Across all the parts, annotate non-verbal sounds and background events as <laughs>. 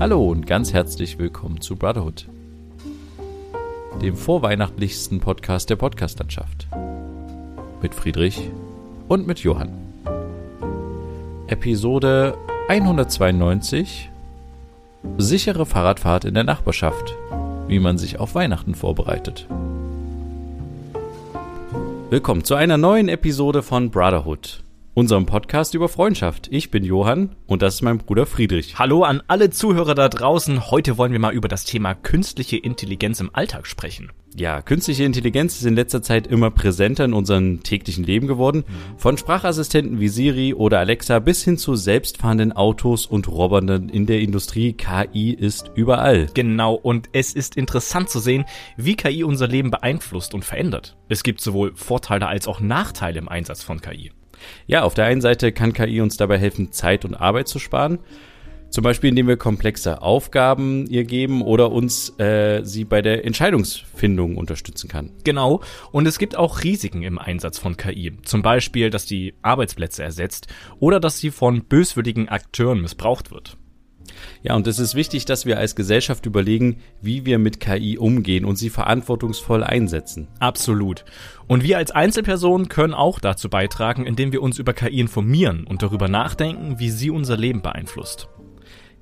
Hallo und ganz herzlich willkommen zu Brotherhood, dem vorweihnachtlichsten Podcast der Podcastlandschaft. Mit Friedrich und mit Johann. Episode 192 Sichere Fahrradfahrt in der Nachbarschaft, wie man sich auf Weihnachten vorbereitet. Willkommen zu einer neuen Episode von Brotherhood, unserem Podcast über Freundschaft. Ich bin Johann und das ist mein Bruder Friedrich. Hallo an alle Zuhörer da draußen. Heute wollen wir mal über das Thema künstliche Intelligenz im Alltag sprechen. Ja, künstliche Intelligenz ist in letzter Zeit immer präsenter in unserem täglichen Leben geworden. Von Sprachassistenten wie Siri oder Alexa bis hin zu selbstfahrenden Autos und Robotern in der Industrie. KI ist überall. Genau, und es ist interessant zu sehen, wie KI unser Leben beeinflusst und verändert. Es gibt sowohl Vorteile als auch Nachteile im Einsatz von KI. Ja, auf der einen Seite kann KI uns dabei helfen, Zeit und Arbeit zu sparen. Zum Beispiel, indem wir komplexe Aufgaben ihr geben oder uns äh, sie bei der Entscheidungsfindung unterstützen kann. Genau, und es gibt auch Risiken im Einsatz von KI. Zum Beispiel, dass die Arbeitsplätze ersetzt oder dass sie von böswilligen Akteuren missbraucht wird. Ja, und es ist wichtig, dass wir als Gesellschaft überlegen, wie wir mit KI umgehen und sie verantwortungsvoll einsetzen. Absolut. Und wir als Einzelpersonen können auch dazu beitragen, indem wir uns über KI informieren und darüber nachdenken, wie sie unser Leben beeinflusst.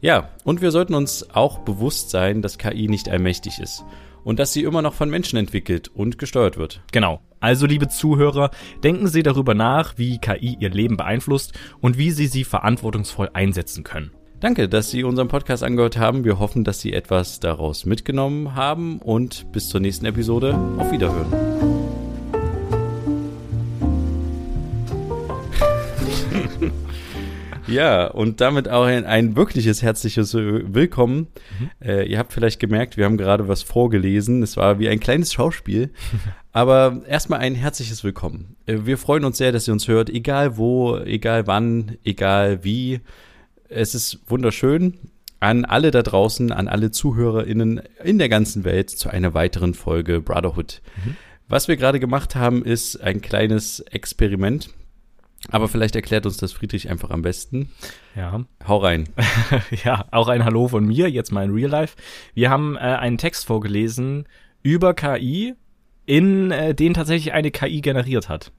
Ja, und wir sollten uns auch bewusst sein, dass KI nicht allmächtig ist und dass sie immer noch von Menschen entwickelt und gesteuert wird. Genau. Also, liebe Zuhörer, denken Sie darüber nach, wie KI Ihr Leben beeinflusst und wie Sie sie verantwortungsvoll einsetzen können. Danke, dass Sie unseren Podcast angehört haben. Wir hoffen, dass Sie etwas daraus mitgenommen haben und bis zur nächsten Episode auf Wiederhören. <laughs> Ja, und damit auch ein, ein wirkliches herzliches Willkommen. Mhm. Äh, ihr habt vielleicht gemerkt, wir haben gerade was vorgelesen. Es war wie ein kleines Schauspiel. <laughs> Aber erstmal ein herzliches Willkommen. Äh, wir freuen uns sehr, dass ihr uns hört, egal wo, egal wann, egal wie. Es ist wunderschön. An alle da draußen, an alle ZuhörerInnen in der ganzen Welt zu einer weiteren Folge Brotherhood. Mhm. Was wir gerade gemacht haben, ist ein kleines Experiment. Aber vielleicht erklärt uns das Friedrich einfach am besten. Ja. Hau rein. <laughs> ja, auch ein Hallo von mir, jetzt mal in Real Life. Wir haben äh, einen Text vorgelesen über KI, in äh, den tatsächlich eine KI generiert hat.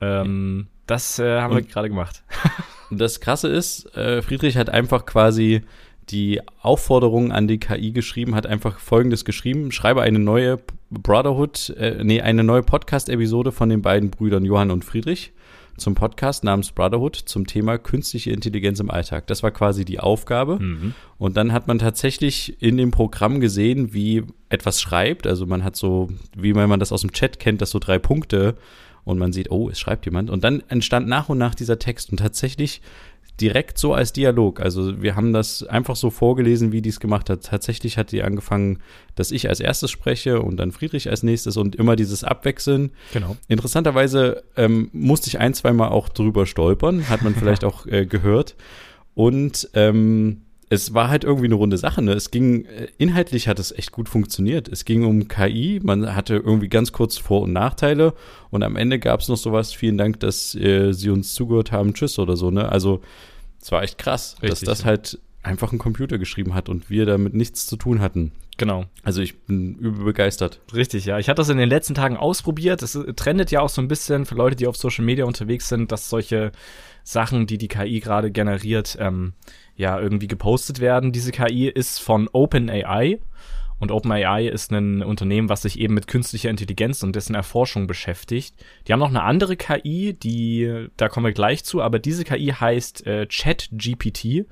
Ähm, das äh, haben Und wir gerade gemacht. <laughs> das Krasse ist, äh, Friedrich hat einfach quasi die Aufforderung an die KI geschrieben, hat einfach folgendes geschrieben: Schreibe eine neue Brotherhood, äh, nee, eine neue Podcast-Episode von den beiden Brüdern Johann und Friedrich zum Podcast namens Brotherhood zum Thema künstliche Intelligenz im Alltag. Das war quasi die Aufgabe. Mhm. Und dann hat man tatsächlich in dem Programm gesehen, wie etwas schreibt. Also man hat so, wie man das aus dem Chat kennt, dass so drei Punkte und man sieht, oh, es schreibt jemand. Und dann entstand nach und nach dieser Text und tatsächlich direkt so als Dialog. Also wir haben das einfach so vorgelesen, wie die es gemacht hat. Tatsächlich hat die angefangen, dass ich als erstes spreche und dann Friedrich als nächstes und immer dieses Abwechseln. Genau. Interessanterweise ähm, musste ich ein, zwei Mal auch drüber stolpern, hat man vielleicht <laughs> auch äh, gehört. Und ähm, es war halt irgendwie eine runde Sache. Ne? Es ging, äh, inhaltlich hat es echt gut funktioniert. Es ging um KI, man hatte irgendwie ganz kurz Vor- und Nachteile und am Ende gab es noch sowas, vielen Dank, dass äh, Sie uns zugehört haben, tschüss oder so. Ne? Also es war echt krass, Richtig, dass das ja. halt einfach ein Computer geschrieben hat und wir damit nichts zu tun hatten. Genau. Also ich bin übel begeistert. Richtig, ja. Ich hatte das in den letzten Tagen ausprobiert. Es trendet ja auch so ein bisschen für Leute, die auf Social Media unterwegs sind, dass solche Sachen, die die KI gerade generiert, ähm, ja, irgendwie gepostet werden. Diese KI ist von OpenAI. Und OpenAI ist ein Unternehmen, was sich eben mit künstlicher Intelligenz und dessen Erforschung beschäftigt. Die haben noch eine andere KI, die, da kommen wir gleich zu, aber diese KI heißt äh, ChatGPT.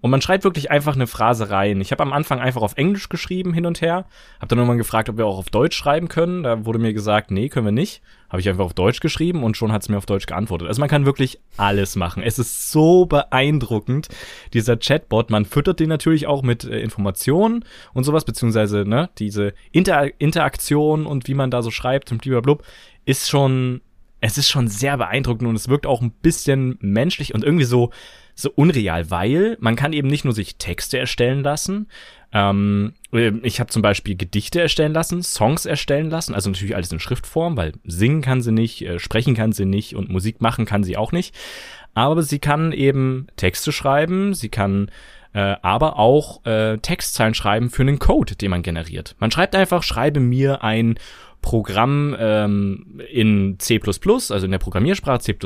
Und man schreibt wirklich einfach eine Phrase rein. Ich habe am Anfang einfach auf Englisch geschrieben hin und her. Habe dann irgendwann gefragt, ob wir auch auf Deutsch schreiben können. Da wurde mir gesagt, nee, können wir nicht. Habe ich einfach auf Deutsch geschrieben und schon hat es mir auf Deutsch geantwortet. Also man kann wirklich alles machen. Es ist so beeindruckend, dieser Chatbot. Man füttert den natürlich auch mit äh, Informationen und sowas, beziehungsweise ne, diese Inter Interaktion und wie man da so schreibt und blablabla, ist schon, es ist schon sehr beeindruckend und es wirkt auch ein bisschen menschlich und irgendwie so so unreal, weil man kann eben nicht nur sich Texte erstellen lassen. Ähm, ich habe zum Beispiel Gedichte erstellen lassen, Songs erstellen lassen, also natürlich alles in Schriftform, weil singen kann sie nicht, äh, sprechen kann sie nicht und Musik machen kann sie auch nicht. Aber sie kann eben Texte schreiben, sie kann äh, aber auch äh, Textzeilen schreiben für einen Code, den man generiert. Man schreibt einfach, schreibe mir ein Programm ähm, in C++, also in der Programmiersprache C++,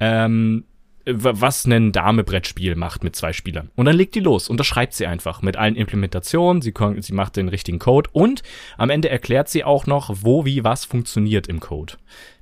ähm, was ein Dame-Brettspiel macht mit zwei Spielern. Und dann legt die los und das schreibt sie einfach mit allen Implementationen. Sie, sie macht den richtigen Code und am Ende erklärt sie auch noch, wo, wie, was funktioniert im Code.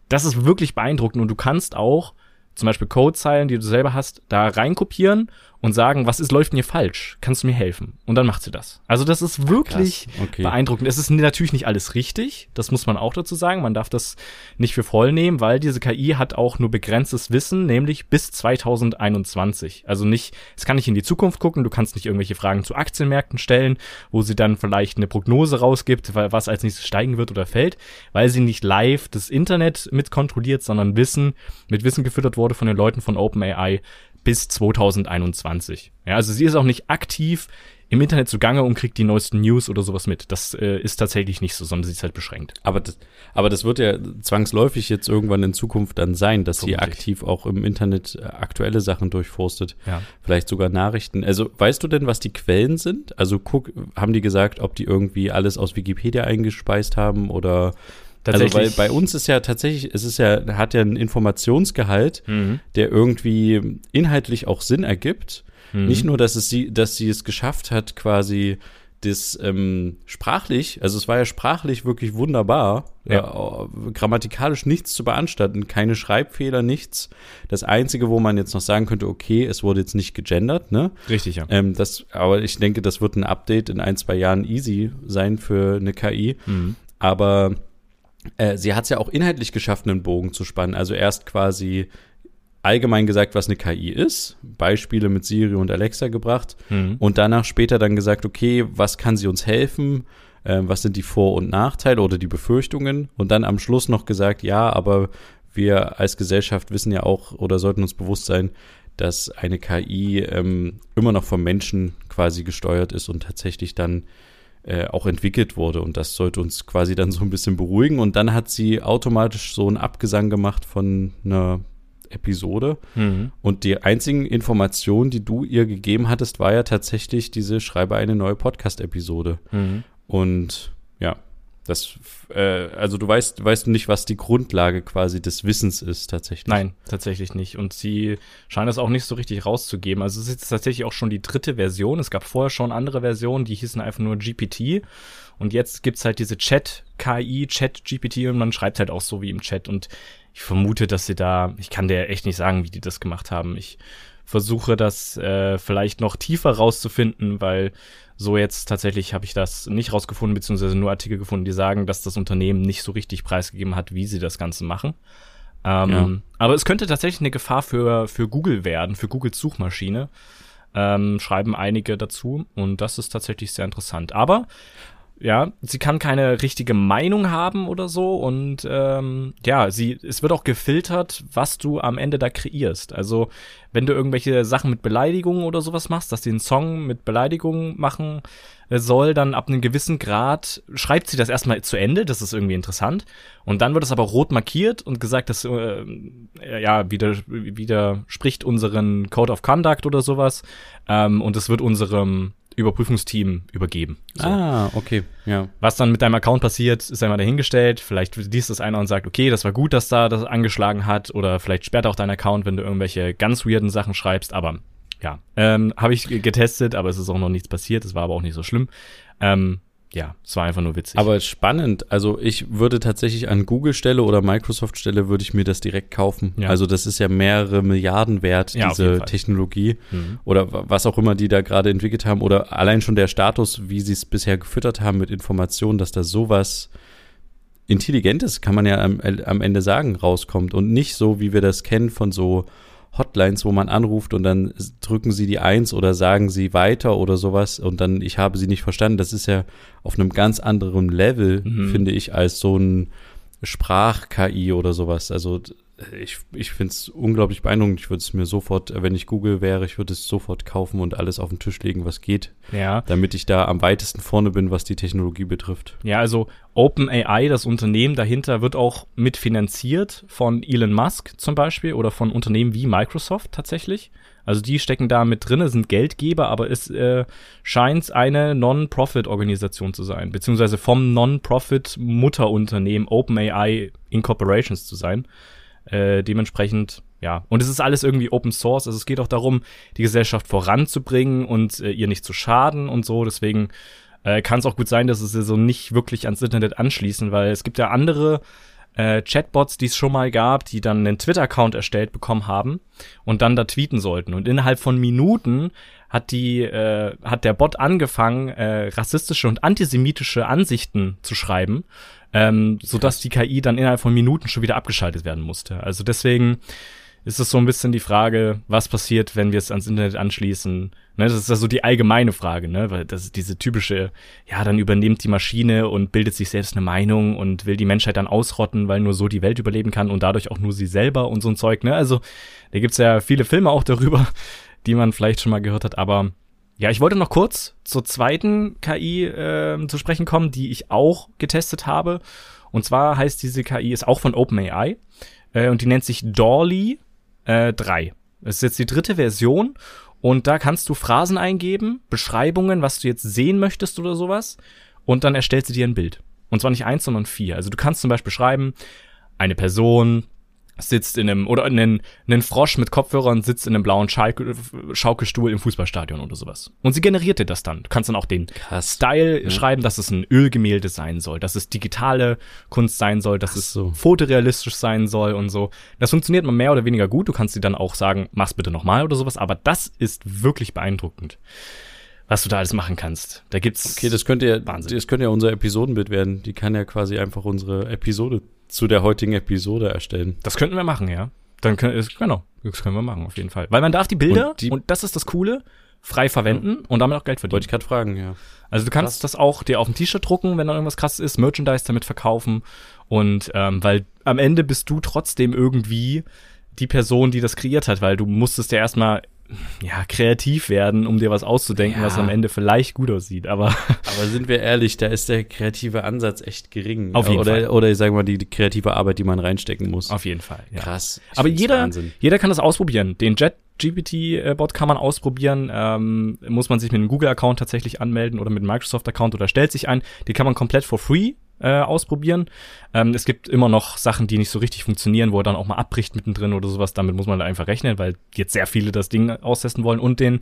Das ist wirklich beeindruckend und du kannst auch zum Beispiel Codezeilen, die du selber hast, da reinkopieren und sagen, was ist, läuft mir falsch? Kannst du mir helfen? Und dann macht sie das. Also das ist wirklich okay. beeindruckend. Es ist natürlich nicht alles richtig, das muss man auch dazu sagen. Man darf das nicht für voll nehmen, weil diese KI hat auch nur begrenztes Wissen, nämlich bis 2021. Also nicht, es kann nicht in die Zukunft gucken, du kannst nicht irgendwelche Fragen zu Aktienmärkten stellen, wo sie dann vielleicht eine Prognose rausgibt, was als nächstes steigen wird oder fällt, weil sie nicht live das Internet mit kontrolliert, sondern Wissen, mit Wissen gefüttert wurde von den Leuten von OpenAI, bis 2021. Ja, also sie ist auch nicht aktiv im Internet zugange und kriegt die neuesten News oder sowas mit. Das äh, ist tatsächlich nicht so, sondern sie ist halt beschränkt. Aber das, aber das wird ja zwangsläufig jetzt irgendwann in Zukunft dann sein, dass sie aktiv auch im Internet äh, aktuelle Sachen durchforstet. Ja. Vielleicht sogar Nachrichten. Also weißt du denn, was die Quellen sind? Also guck, haben die gesagt, ob die irgendwie alles aus Wikipedia eingespeist haben oder also weil bei uns ist ja tatsächlich, es ist ja, hat ja einen Informationsgehalt, mhm. der irgendwie inhaltlich auch Sinn ergibt. Mhm. Nicht nur, dass es sie, dass sie es geschafft hat, quasi das ähm, sprachlich, also es war ja sprachlich wirklich wunderbar, ja. äh, grammatikalisch nichts zu beanstanden, keine Schreibfehler, nichts. Das Einzige, wo man jetzt noch sagen könnte, okay, es wurde jetzt nicht gegendert, ne? Richtig, ja. Ähm, das, aber ich denke, das wird ein Update in ein, zwei Jahren easy sein für eine KI. Mhm. Aber äh, sie hat es ja auch inhaltlich geschafft, einen Bogen zu spannen. Also erst quasi allgemein gesagt, was eine KI ist, Beispiele mit Siri und Alexa gebracht mhm. und danach später dann gesagt, okay, was kann sie uns helfen? Äh, was sind die Vor- und Nachteile oder die Befürchtungen? Und dann am Schluss noch gesagt, ja, aber wir als Gesellschaft wissen ja auch oder sollten uns bewusst sein, dass eine KI ähm, immer noch vom Menschen quasi gesteuert ist und tatsächlich dann äh, auch entwickelt wurde. Und das sollte uns quasi dann so ein bisschen beruhigen. Und dann hat sie automatisch so einen Abgesang gemacht von einer Episode. Mhm. Und die einzigen Informationen, die du ihr gegeben hattest, war ja tatsächlich diese Schreibe eine neue Podcast-Episode. Mhm. Und ja, das, äh, also du weißt, weißt nicht, was die Grundlage quasi des Wissens ist tatsächlich. Nein, tatsächlich nicht. Und sie scheinen es auch nicht so richtig rauszugeben. Also es ist jetzt tatsächlich auch schon die dritte Version. Es gab vorher schon andere Versionen, die hießen einfach nur GPT. Und jetzt gibt's halt diese Chat-KI, Chat-GPT und man schreibt halt auch so wie im Chat. Und ich vermute, dass sie da, ich kann dir echt nicht sagen, wie die das gemacht haben. Ich versuche das äh, vielleicht noch tiefer rauszufinden, weil so jetzt tatsächlich habe ich das nicht rausgefunden, beziehungsweise nur Artikel gefunden, die sagen, dass das Unternehmen nicht so richtig preisgegeben hat, wie sie das Ganze machen. Ähm, ja. Aber es könnte tatsächlich eine Gefahr für, für Google werden, für Googles Suchmaschine. Ähm, schreiben einige dazu und das ist tatsächlich sehr interessant. Aber ja, sie kann keine richtige Meinung haben oder so und ähm, ja, sie es wird auch gefiltert, was du am Ende da kreierst. Also wenn du irgendwelche Sachen mit Beleidigungen oder sowas machst, dass sie einen Song mit Beleidigungen machen äh, soll, dann ab einem gewissen Grad schreibt sie das erstmal zu Ende, das ist irgendwie interessant und dann wird es aber rot markiert und gesagt, dass äh, ja wieder widerspricht unseren Code of Conduct oder sowas ähm, und es wird unserem Überprüfungsteam übergeben. So. Ah, okay, ja. Was dann mit deinem Account passiert, ist einmal dahingestellt. Vielleicht liest es einer und sagt, okay, das war gut, dass da das angeschlagen hat. Oder vielleicht sperrt auch dein Account, wenn du irgendwelche ganz weirden Sachen schreibst. Aber ja, ähm, habe ich getestet, aber es ist auch noch nichts passiert. Es war aber auch nicht so schlimm. Ähm, ja, es war einfach nur witzig. Aber spannend. Also ich würde tatsächlich an Google Stelle oder Microsoft Stelle würde ich mir das direkt kaufen. Ja. Also das ist ja mehrere Milliarden wert, ja, diese Technologie mhm. oder was auch immer die da gerade entwickelt haben oder allein schon der Status, wie sie es bisher gefüttert haben mit Informationen, dass da sowas Intelligentes, kann man ja am, am Ende sagen, rauskommt und nicht so, wie wir das kennen von so Hotlines, wo man anruft und dann drücken sie die Eins oder sagen sie weiter oder sowas und dann, ich habe sie nicht verstanden. Das ist ja auf einem ganz anderen Level, mhm. finde ich, als so ein Sprach-KI oder sowas. Also ich, ich finde es unglaublich beeindruckend. Ich würde es mir sofort, wenn ich Google wäre, ich würde es sofort kaufen und alles auf den Tisch legen, was geht. Ja. Damit ich da am weitesten vorne bin, was die Technologie betrifft. Ja, also OpenAI, das Unternehmen dahinter, wird auch mitfinanziert von Elon Musk zum Beispiel oder von Unternehmen wie Microsoft tatsächlich. Also die stecken da mit drin, sind Geldgeber, aber es äh, scheint eine Non-Profit-Organisation zu sein, beziehungsweise vom Non-Profit-Mutterunternehmen OpenAI Incorporations zu sein. Äh, dementsprechend, ja. Und es ist alles irgendwie Open Source. Also es geht auch darum, die Gesellschaft voranzubringen und äh, ihr nicht zu schaden und so. Deswegen äh, kann es auch gut sein, dass es so nicht wirklich ans Internet anschließen, weil es gibt ja andere äh, Chatbots, die es schon mal gab, die dann einen Twitter-Account erstellt bekommen haben und dann da tweeten sollten. Und innerhalb von Minuten hat die, äh, hat der Bot angefangen, äh, rassistische und antisemitische Ansichten zu schreiben, ähm, sodass die KI dann innerhalb von Minuten schon wieder abgeschaltet werden musste. Also deswegen ist es so ein bisschen die Frage, was passiert, wenn wir es ans Internet anschließen. Ne, das ist also die allgemeine Frage, ne? Weil das ist diese typische, ja, dann übernimmt die Maschine und bildet sich selbst eine Meinung und will die Menschheit dann ausrotten, weil nur so die Welt überleben kann und dadurch auch nur sie selber und so ein Zeug, ne? Also, da gibt's ja viele Filme auch darüber, die man vielleicht schon mal gehört hat, aber ja, ich wollte noch kurz zur zweiten KI äh, zu sprechen kommen, die ich auch getestet habe. Und zwar heißt diese KI, ist auch von OpenAI äh, und die nennt sich Dolly äh, 3. Das ist jetzt die dritte Version und da kannst du Phrasen eingeben, Beschreibungen, was du jetzt sehen möchtest oder sowas und dann erstellt sie dir ein Bild. Und zwar nicht eins, sondern vier. Also du kannst zum Beispiel schreiben, eine Person sitzt in einem, oder einen, einen Frosch mit Kopfhörern sitzt in einem blauen Schaukel, Schaukelstuhl im Fußballstadion oder sowas. Und sie generiert dir das dann. Du kannst dann auch den Krass. Style Ja. schreiben, dass es ein Ölgemälde sein soll, dass es digitale Kunst sein soll, dass Ach es so. fotorealistisch sein soll und so. Das funktioniert mal mehr oder weniger gut. Du kannst sie dann auch sagen, mach's bitte nochmal oder sowas, aber das ist wirklich beeindruckend, was du da alles machen kannst. Da gibt's. Okay, das könnte ja, Wahnsinn. das könnte ja unser Episodenbild werden. Die kann ja quasi einfach unsere Episode zu der heutigen Episode erstellen. Das könnten wir machen, ja. Dann können, genau, das können wir machen, auf jeden Fall. Weil man darf die Bilder, Und und, die- das ist das Coole, frei verwenden und damit auch Geld verdienen. Wollte ich gerade fragen, ja. Also du kannst das auch dir auf ein T-Shirt drucken, wenn da irgendwas krasses ist, Merchandise damit verkaufen und ähm, weil am Ende bist du trotzdem irgendwie die Person, die das kreiert hat, weil du musstest ja erstmal ja kreativ werden, um dir was auszudenken, Ja. was am Ende vielleicht gut aussieht. Aber <laughs> Aber sind wir ehrlich, da ist der kreative Ansatz echt gering. Auf jeden oder, Fall. Oder ich sage mal, die, die kreative Arbeit, die man reinstecken muss. auf jeden Fall. Ja. Krass. Ich Aber jeder, Wahnsinn. jeder kann das ausprobieren. Den Jet-GPT-Bot kann man ausprobieren. Ähm, muss man sich mit einem Google-Account tatsächlich anmelden oder mit einem Microsoft-Account oder stellt sich ein. Die kann man komplett for free äh, ausprobieren. Ähm, es gibt immer noch Sachen, die nicht so richtig funktionieren, wo er dann auch mal abbricht mittendrin oder sowas. Damit muss man einfach rechnen, weil jetzt sehr viele das Ding austesten wollen. Und den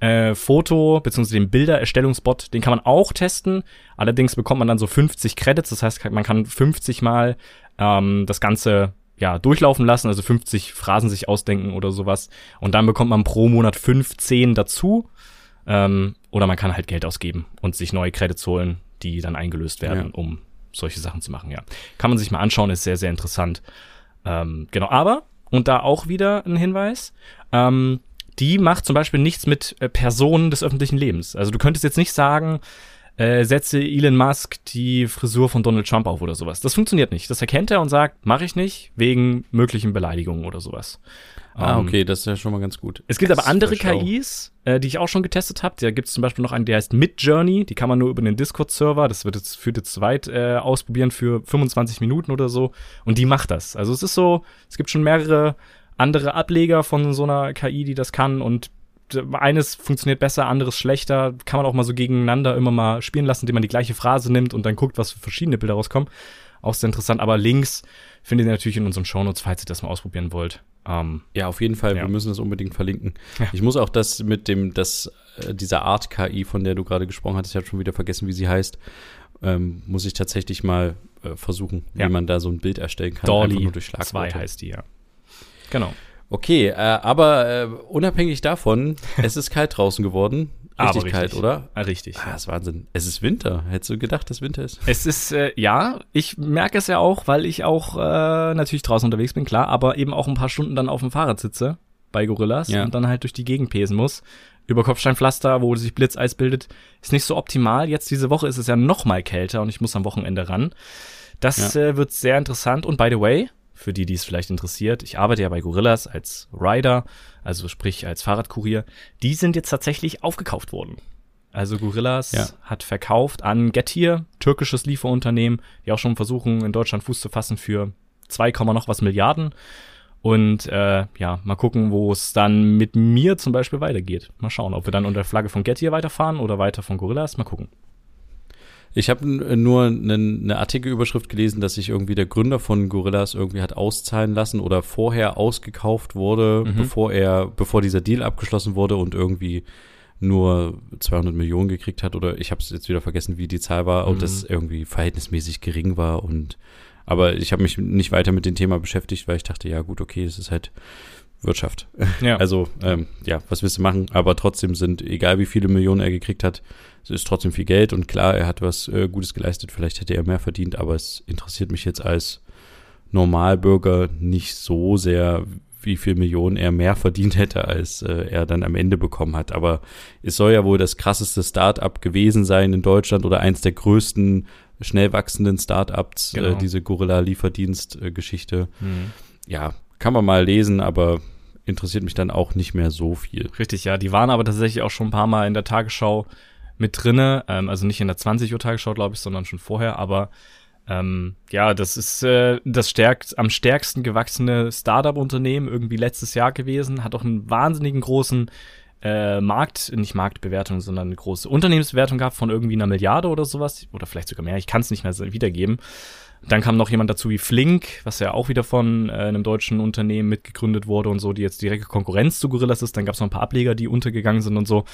äh, Foto- bzw. den Bildererstellungsbot, den kann man auch testen. Allerdings bekommt man dann so 50 Credits. Das heißt, man kann 50 Mal ähm, das Ganze ja, durchlaufen lassen, also 50 Phrasen sich ausdenken oder sowas. Und dann bekommt man pro Monat 15 dazu. Ähm, oder man kann halt Geld ausgeben und sich neue Credits holen, die dann eingelöst werden, Ja. um solche Sachen zu machen, ja. Kann man sich mal anschauen, ist sehr, sehr interessant. Ähm, genau, aber, und da auch wieder ein Hinweis, ähm, die macht zum Beispiel nichts mit äh, Personen des öffentlichen Lebens. Also du könntest jetzt nicht sagen, äh, setze Elon Musk die Frisur von Donald Trump auf oder sowas. Das funktioniert nicht. Das erkennt er und sagt, mache ich nicht, wegen möglichen Beleidigungen oder sowas. Ah, Ähm, okay, das ist ja schon mal ganz gut. es gibt Das aber andere. KIs, äh, die ich auch schon getestet habe. Da gibt es zum Beispiel noch einen, der heißt Midjourney. Die kann man nur über den Discord-Server, das wird jetzt, führt jetzt zu weit, äh, ausprobieren für 25 Minuten oder so. Und die macht das. Also es ist so, es gibt schon mehrere andere Ableger von so einer KI, die das kann. Und d- eines funktioniert besser, anderes schlechter. Kann man auch mal so gegeneinander immer mal spielen lassen, indem man die gleiche Phrase nimmt und dann guckt, was für verschiedene Bilder rauskommen. Auch sehr interessant. Aber Links findet ihr natürlich in unseren Shownotes, falls ihr das mal ausprobieren wollt. Ähm, Ja, auf jeden Fall. Ja. Wir müssen das unbedingt verlinken. Ja. Ich muss auch das mit dem, das, äh, dieser Art KI, von der du gerade gesprochen hattest, ich habe schon wieder vergessen, wie sie heißt, ähm, muss ich tatsächlich mal äh, versuchen, Ja. wie man da so ein Bild erstellen kann. einfach Dolly nur durch 2 Schlagworte. heißt die, ja. Genau. Okay, äh, aber äh, unabhängig davon, <laughs> es ist kalt draußen geworden. Richtig, kalt, oder? Ah, richtig. Ah, ist Wahnsinn. Es ist Winter. Hättest du gedacht, dass Winter ist? Es ist, äh, ja, ich merke es ja auch, weil ich auch äh, natürlich draußen unterwegs bin, klar, aber eben auch ein paar Stunden dann auf dem Fahrrad sitze bei Gorillas Ja. und dann halt durch die Gegend pesen muss. Über Kopfsteinpflaster, wo sich Blitzeis bildet, ist nicht so optimal. Jetzt diese Woche ist es ja noch mal kälter und ich muss am Wochenende ran. Das äh, wird sehr interessant. Und by the way, für die, die es vielleicht interessiert. Ich arbeite ja bei Gorillas als Rider, also sprich als Fahrradkurier. Die sind jetzt tatsächlich aufgekauft worden. Also Gorillas ja. hat verkauft an Getir, türkisches Lieferunternehmen, die auch schon versuchen, in Deutschland Fuß zu fassen für 2, noch was Milliarden. Und äh, ja, mal gucken, wo es dann mit mir zum Beispiel weitergeht. Mal schauen, ob wir dann unter Flagge von Getir weiterfahren oder weiter von Gorillas. Mal gucken. Ich habe nur eine, eine Artikelüberschrift gelesen, dass sich irgendwie der Gründer von Gorillas irgendwie hat auszahlen lassen oder vorher ausgekauft wurde, mhm. bevor er, bevor dieser Deal abgeschlossen wurde und irgendwie nur 200 Millionen gekriegt hat oder ich habe es jetzt wieder vergessen, wie die Zahl war mhm. und das irgendwie verhältnismäßig gering war und aber ich habe mich nicht weiter mit dem Thema beschäftigt, weil ich dachte, ja gut, okay, es ist halt Wirtschaft. Ja. <laughs> Also ähm, ja, was willst du machen? Aber trotzdem sind, egal wie viele Millionen er gekriegt hat, es ist trotzdem viel Geld und klar, er hat was äh, Gutes geleistet. Vielleicht hätte er mehr verdient, aber es interessiert mich jetzt als Normalbürger nicht so sehr, wie viel Millionen er mehr <laughs> verdient hätte, als äh, er dann am Ende bekommen hat. Aber es soll ja wohl das krasseste Start-up gewesen sein in Deutschland oder eins der größten schnell wachsenden Start-ups, äh, genau. äh, diese Gorilla-Lieferdienst-Geschichte. Mhm. Ja, kann man mal lesen, aber interessiert mich dann auch nicht mehr so viel. Richtig, ja. Die waren aber tatsächlich auch schon ein paar Mal in der Tagesschau mit drinne. Ähm, also nicht in der 20 Uhr Tagesschau, glaube ich, sondern schon vorher. Aber ähm, ja, das ist äh, das stärkt, am stärksten gewachsene Startup-Unternehmen irgendwie letztes Jahr gewesen. Hat auch einen wahnsinnigen großen äh, Markt, nicht Marktbewertung, sondern eine große Unternehmensbewertung gehabt von irgendwie einer Milliarde oder sowas. Oder vielleicht sogar mehr. Ich kann es nicht mehr wiedergeben. Dann kam noch jemand dazu wie Flink, was ja auch wieder von äh, einem deutschen Unternehmen mitgegründet wurde und so, die jetzt direkte Konkurrenz zu Gorillas ist. Dann gab es noch ein paar Ableger, die untergegangen sind und so.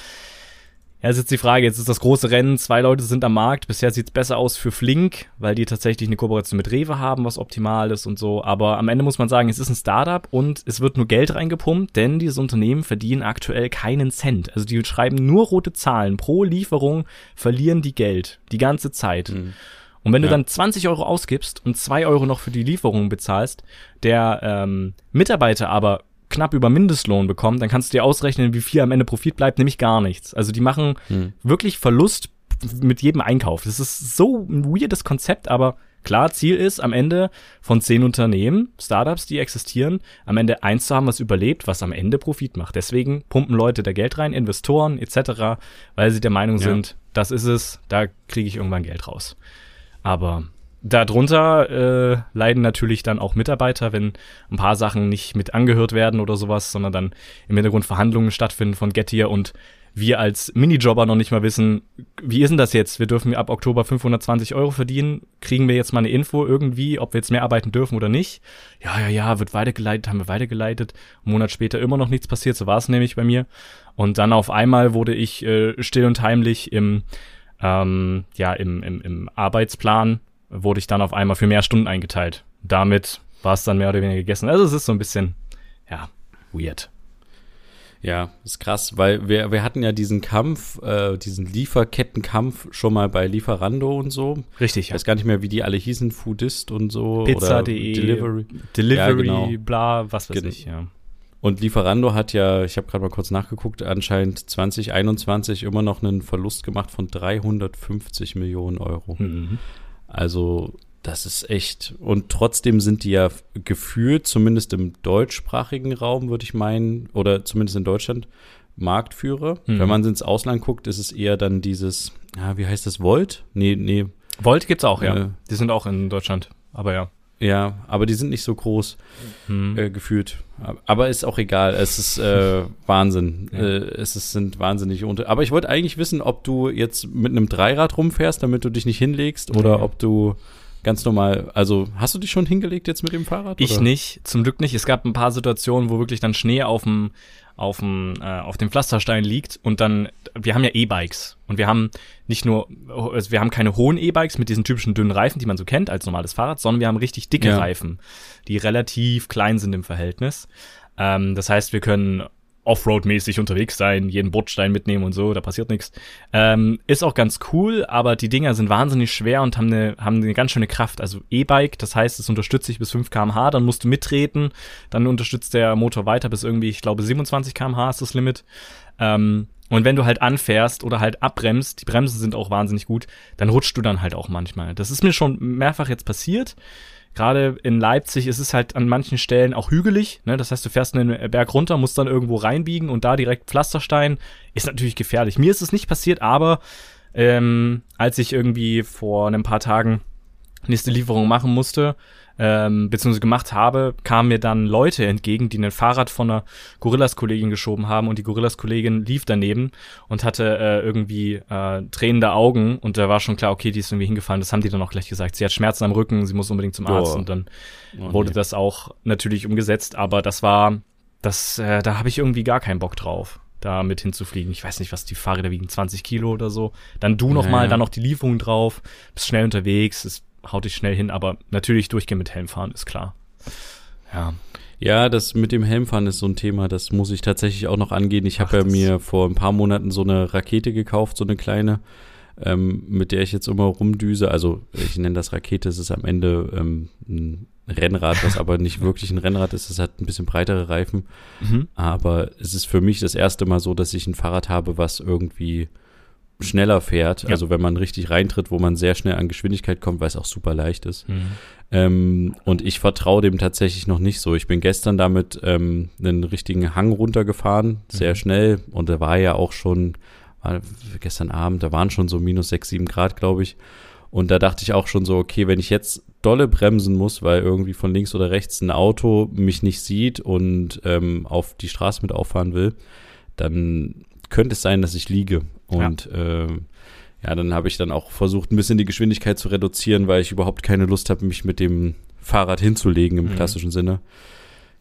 Ja, ist jetzt die Frage, jetzt ist das große Rennen, zwei Leute sind am Markt, bisher sieht's besser aus für Flink, weil die tatsächlich eine Kooperation mit Rewe haben, was optimal ist und so, aber am Ende muss man sagen, es ist ein Startup und es wird nur Geld reingepumpt, denn dieses Unternehmen verdienen aktuell keinen Cent. Also die schreiben nur rote Zahlen, pro Lieferung verlieren die Geld, die ganze Zeit. Mhm. Und wenn ja. du dann 20 Euro ausgibst und 2 Euro noch für die Lieferung bezahlst, der ähm, Mitarbeiter aber knapp über Mindestlohn bekommt, dann kannst du dir ausrechnen, wie viel am Ende Profit bleibt, nämlich gar nichts. Also die machen hm. wirklich Verlust mit jedem Einkauf. Das ist so ein weirdes Konzept, aber klar, Ziel ist am Ende von zehn Unternehmen, Startups, die existieren, am Ende eins zu haben, was überlebt, was am Ende Profit macht. Deswegen pumpen Leute da Geld rein, Investoren etc., weil sie der Meinung ja. sind, das ist es, da kriege ich irgendwann Geld raus. Aber darunter äh, leiden natürlich dann auch Mitarbeiter, wenn ein paar Sachen nicht mit angehört werden oder sowas, sondern dann im Hintergrund Verhandlungen stattfinden von Gettier und wir als Minijobber noch nicht mal wissen, wie ist denn das jetzt? Wir dürfen ab Oktober 520 Euro verdienen. Kriegen wir jetzt mal eine Info irgendwie, ob wir jetzt mehr arbeiten dürfen oder nicht? Ja, ja, ja, wird weitergeleitet, haben wir weitergeleitet. Einen Monat später immer noch nichts passiert, so war es nämlich bei mir. Und dann auf einmal wurde ich äh, still und heimlich im ähm, ja, im, im, im Arbeitsplan wurde ich dann auf einmal für mehr Stunden eingeteilt. Damit war es dann mehr oder weniger gegessen. Also es ist so ein bisschen, ja, weird. Ja, ist krass, weil wir, wir hatten ja diesen Kampf, äh, diesen Lieferkettenkampf schon mal bei Lieferando und so. Richtig. Ich weiß gar nicht mehr, wie die alle hießen, Foodist und so. Pizza.de, Delivery. Delivery, ja, genau. bla, was weiß Gen ich, ja. Und Lieferando hat ja, ich habe gerade mal kurz nachgeguckt, anscheinend 2021 immer noch einen Verlust gemacht von 350 Millionen Euro. Mhm. Also das ist echt. Und trotzdem sind die ja gefühlt, zumindest im deutschsprachigen Raum, würde ich meinen, oder zumindest in Deutschland, Marktführer. Mhm. Wenn man ins Ausland guckt, ist es eher dann dieses, ja, wie heißt das, Volt? Nee, nee. Volt gibt's auch, ja. Äh, die sind auch in Deutschland, aber ja. Ja, aber die sind nicht so groß hm. äh, gefühlt. Aber ist auch egal. Es ist äh, <laughs> Wahnsinn. Ja. Äh, es ist, sind wahnsinnig unter. Aber ich wollte eigentlich wissen, ob du jetzt mit einem Dreirad rumfährst, damit du dich nicht hinlegst, oder ja. ob du ganz normal. Also hast du dich schon hingelegt jetzt mit dem Fahrrad? Ich oder? nicht, zum Glück nicht. Es gab ein paar Situationen, wo wirklich dann Schnee auf dem auf dem, äh, auf dem Pflasterstein liegt und dann, wir haben ja E-Bikes und wir haben nicht nur, also wir haben keine hohen E-Bikes mit diesen typischen dünnen Reifen, die man so kennt als normales Fahrrad, sondern wir haben richtig dicke ja. Reifen, die relativ klein sind im Verhältnis. Ähm, das heißt, wir können Offroad-mäßig unterwegs sein, jeden Bordstein mitnehmen und so, da passiert nichts. Ähm, ist auch ganz cool, aber die Dinger sind wahnsinnig schwer und haben eine, haben eine ganz schöne Kraft. Also E-Bike, das heißt, es unterstützt sich bis 5 kmh, dann musst du mitreten, dann unterstützt der Motor weiter bis irgendwie, ich glaube, 27 kmh ist das Limit. Ähm, und wenn du halt anfährst oder halt abbremst, die Bremsen sind auch wahnsinnig gut, dann rutscht du dann halt auch manchmal. Das ist mir schon mehrfach jetzt passiert gerade in Leipzig ist es halt an manchen Stellen auch hügelig. Ne? Das heißt, du fährst einen Berg runter, musst dann irgendwo reinbiegen und da direkt Pflasterstein. Ist natürlich gefährlich. Mir ist es nicht passiert, aber ähm, als ich irgendwie vor ein paar Tagen nächste Lieferung machen musste, ähm, beziehungsweise gemacht habe, kamen mir dann Leute entgegen, die ein Fahrrad von einer Gorillas-Kollegin geschoben haben und die Gorillas-Kollegin lief daneben und hatte äh, irgendwie äh, tränende Augen und da war schon klar, okay, die ist irgendwie hingefallen. Das haben die dann auch gleich gesagt. Sie hat Schmerzen am Rücken, sie muss unbedingt zum Arzt oh. und dann oh, wurde nee. das auch natürlich umgesetzt, aber das war, das, äh, da habe ich irgendwie gar keinen Bock drauf da mit hinzufliegen. Ich weiß nicht, was die Fahrräder wiegen, 20 Kilo oder so. Dann du noch naja. mal, dann noch die Lieferung drauf, bist schnell unterwegs, es haut dich schnell hin, aber natürlich durchgehen mit Helm fahren, ist klar. Ja. Ja, das mit dem Helmfahren ist so ein Thema, das muss ich tatsächlich auch noch angehen. Ich habe ja mir vor ein paar Monaten so eine Rakete gekauft, so eine kleine, ähm, mit der ich jetzt immer rumdüse. Also ich nenne das Rakete, es ist am Ende ähm, ein Rennrad, was aber nicht <laughs> wirklich ein Rennrad ist. Es hat ein bisschen breitere Reifen. Mhm. Aber es ist für mich das erste Mal so, dass ich ein Fahrrad habe, was irgendwie schneller fährt. Ja. Also wenn man richtig reintritt, wo man sehr schnell an Geschwindigkeit kommt, weil es auch super leicht ist. Mhm. Ähm, und ich vertraue dem tatsächlich noch nicht so. Ich bin gestern damit ähm, einen richtigen Hang runtergefahren, sehr mhm. schnell. Und da war ja auch schon, gestern Abend, da waren schon so minus sechs, sieben Grad, glaube ich. Und da dachte ich auch schon so, okay, wenn ich jetzt dolle bremsen muss, weil irgendwie von links oder rechts ein Auto mich nicht sieht und ähm, auf die Straße mit auffahren will, dann könnte es sein, dass ich liege. Und ja, äh, ja dann habe ich dann auch versucht, ein bisschen die Geschwindigkeit zu reduzieren, weil ich überhaupt keine Lust habe, mich mit dem Fahrrad hinzulegen im mhm. klassischen Sinne.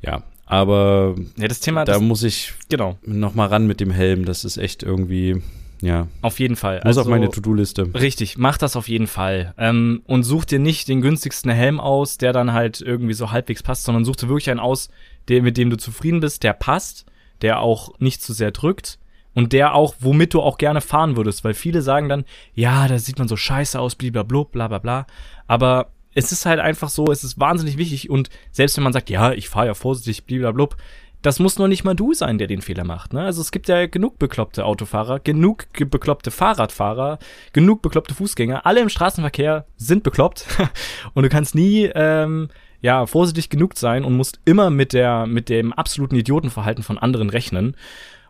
Ja, aber ja, das Thema, da das, muss ich genau. noch mal ran mit dem Helm. Das ist echt irgendwie ja. Auf jeden Fall. Muss also, auf meine To-Do-Liste. Richtig, mach das auf jeden Fall. Ähm, und such dir nicht den günstigsten Helm aus, der dann halt irgendwie so halbwegs passt, sondern such dir wirklich einen aus, der, mit dem du zufrieden bist, der passt, der auch nicht zu sehr drückt und der auch, womit du auch gerne fahren würdest, weil viele sagen dann, ja, da sieht man so scheiße aus, blablabla, bla bla bla. Aber es ist halt einfach so, es ist wahnsinnig wichtig und selbst wenn man sagt, ja, ich fahre ja vorsichtig, blablabla, das muss nur nicht mal du sein, der den Fehler macht. Ne? Also es gibt ja genug bekloppte Autofahrer, genug bekloppte Fahrradfahrer, genug bekloppte Fußgänger. Alle im Straßenverkehr sind bekloppt <laughs> und du kannst nie ähm, ja vorsichtig genug sein und musst immer mit der mit dem absoluten Idiotenverhalten von anderen rechnen.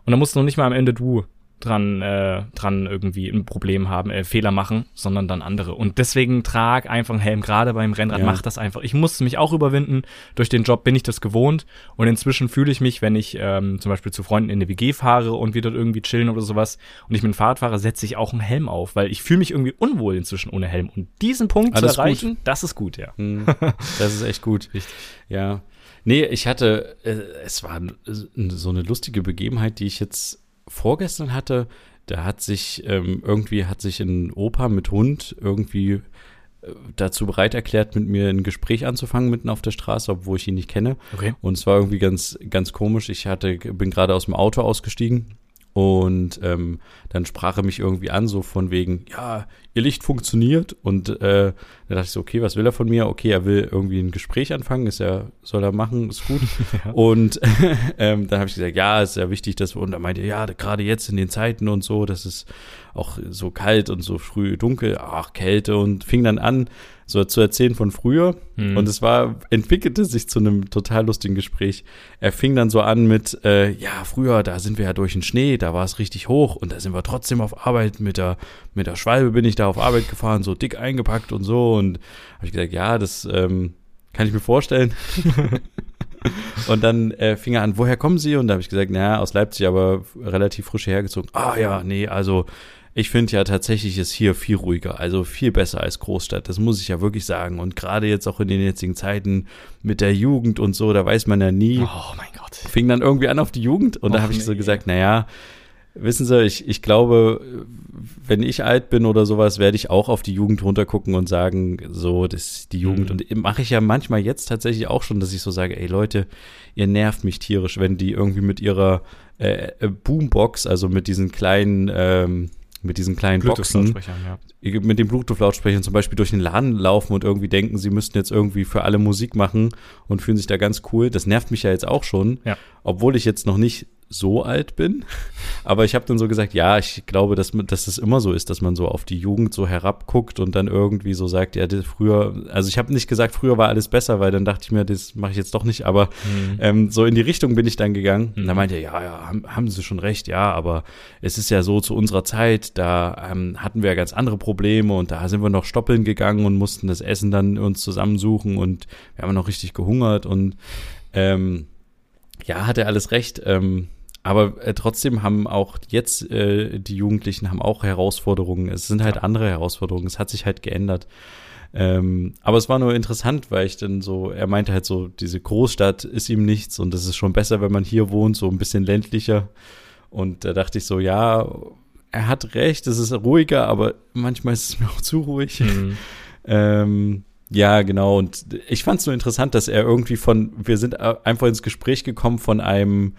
Und da musst du noch nicht mal am Ende du dran, äh, dran irgendwie ein Problem haben, äh, Fehler machen, sondern dann andere. Und deswegen trag einfach einen Helm, gerade beim Rennrad, ja. mach das einfach. Ich musste mich auch überwinden. Durch den Job bin ich das gewohnt. Und inzwischen fühle ich mich, wenn ich ähm, zum Beispiel zu Freunden in eine WG fahre und wir dort irgendwie chillen oder sowas und ich mit dem Fahrrad fahre, setze ich auch einen Helm auf, weil ich fühle mich irgendwie unwohl inzwischen ohne Helm. Und diesen Punkt Alles zu erreichen, gut. das ist gut, ja. Hm, <laughs> das ist echt gut. Richtig. Ja. Nee, ich hatte, äh, es war so eine lustige Begebenheit, die ich jetzt vorgestern hatte. Da hat sich ähm, irgendwie hat sich ein Opa mit Hund irgendwie äh, dazu bereit erklärt, mit mir ein Gespräch anzufangen mitten auf der Straße, obwohl ich ihn nicht kenne. Okay. Und es war irgendwie ganz, ganz komisch. Ich hatte, bin gerade aus dem Auto ausgestiegen und ähm, dann sprach er mich irgendwie an, so von wegen, ja, ihr Licht funktioniert. Und äh, da dachte ich so, okay, was will er von mir? Okay, er will irgendwie ein Gespräch anfangen, ist ja, soll er machen, ist gut. <laughs> ja. Und <laughs> ähm, dann habe ich gesagt, ja, ist ja wichtig, dass wir, und er meinte, ja, gerade jetzt in den Zeiten und so, das ist auch so kalt und so früh dunkel, ach, Kälte und fing dann an, so zu erzählen von früher. Mhm. Und es war, entwickelte sich zu einem total lustigen Gespräch. Er fing dann so an mit, äh, ja, früher, da sind wir ja durch den Schnee, da war es richtig hoch und da sind wir trotzdem auf Arbeit mit der, mit der Schwalbe bin ich da auf Arbeit gefahren, so dick eingepackt und so. Und habe ich gesagt, ja, das ähm, kann ich mir vorstellen. <laughs> und dann äh, fing er an, woher kommen Sie? Und da habe ich gesagt, naja, aus Leipzig, aber relativ frisch hergezogen. Ah ja, nee, also ich finde ja tatsächlich ist hier viel ruhiger, also viel besser als Großstadt. Das muss ich ja wirklich sagen. Und gerade jetzt auch in den jetzigen Zeiten mit der Jugend und so, da weiß man ja nie. Oh mein Gott. Fing dann irgendwie an auf die Jugend und Och, da habe ich nee. so gesagt, naja, wissen Sie, ich, ich glaube, wenn ich alt bin oder sowas, werde ich auch auf die Jugend runtergucken und sagen, so, das ist die Jugend. Mhm. Und mache ich ja manchmal jetzt tatsächlich auch schon, dass ich so sage, ey Leute, ihr nervt mich tierisch, wenn die irgendwie mit ihrer äh, äh Boombox, also mit diesen kleinen ähm, mit diesen kleinen Boxen, ja. mit den Bluetooth-Lautsprechern zum Beispiel durch den Laden laufen und irgendwie denken, sie müssten jetzt irgendwie für alle Musik machen und fühlen sich da ganz cool. Das nervt mich ja jetzt auch schon, ja. obwohl ich jetzt noch nicht so alt bin. Aber ich habe dann so gesagt, ja, ich glaube, dass, dass es immer so ist, dass man so auf die Jugend so herabguckt und dann irgendwie so sagt, ja, das früher, also ich habe nicht gesagt, früher war alles besser, weil dann dachte ich mir, das mache ich jetzt doch nicht, aber mhm. ähm, so in die Richtung bin ich dann gegangen. Mhm. Und da meinte er, ja, ja, haben, haben Sie schon recht, ja, aber es ist ja so zu unserer Zeit, da ähm, hatten wir ja ganz andere Probleme und da sind wir noch stoppeln gegangen und mussten das Essen dann uns zusammensuchen und wir haben noch richtig gehungert und ähm, ja, hat er alles recht. Ähm, aber äh, trotzdem haben auch jetzt äh, die Jugendlichen haben auch Herausforderungen. Es sind halt ja. andere Herausforderungen. Es hat sich halt geändert. Ähm, aber es war nur interessant, weil ich dann so, er meinte halt so, diese Großstadt ist ihm nichts und es ist schon besser, wenn man hier wohnt, so ein bisschen ländlicher. Und da dachte ich so, ja, er hat recht, es ist ruhiger, aber manchmal ist es mir auch zu ruhig. Mhm. <laughs> ähm, ja, genau. Und ich fand es nur interessant, dass er irgendwie von, wir sind einfach ins Gespräch gekommen von einem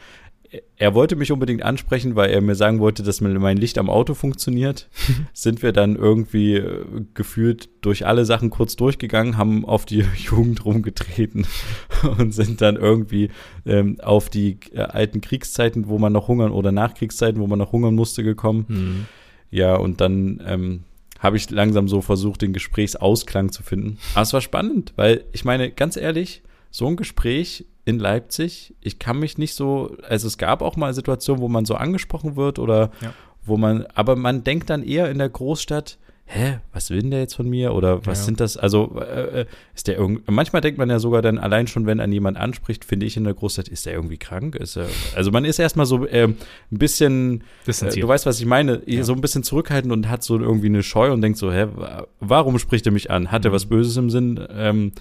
er wollte mich unbedingt ansprechen, weil er mir sagen wollte, dass mein Licht am Auto funktioniert. <laughs> Sind wir dann irgendwie äh, gefühlt durch alle Sachen kurz durchgegangen, haben auf die <laughs> Jugend rumgetreten <laughs> und sind dann irgendwie ähm, auf die äh, alten Kriegszeiten, wo man noch hungern oder Nachkriegszeiten, wo man noch hungern musste, gekommen. Mhm. Ja, und dann ähm, habe ich langsam so versucht, den Gesprächsausklang zu finden. Aber es war spannend, weil ich meine, ganz ehrlich, so ein Gespräch in Leipzig, ich kann mich nicht so, also es gab auch mal Situationen, wo man so angesprochen wird oder ja. wo man, aber man denkt dann eher in der Großstadt, hä, was will denn der jetzt von mir? Oder was ja. sind das? Also äh, äh ist der irgendwie, manchmal denkt man ja sogar dann allein schon, wenn an jemand anspricht, finde ich in der Großstadt, ist der irgendwie krank? Ist er, also man ist erstmal so äh, ein bisschen, äh, du weißt, was ich meine, so ein bisschen zurückhaltend und hat so irgendwie eine Scheu und denkt so, hä, warum spricht er mich an? Hat er mhm. was Böses im Sinn? Ähm,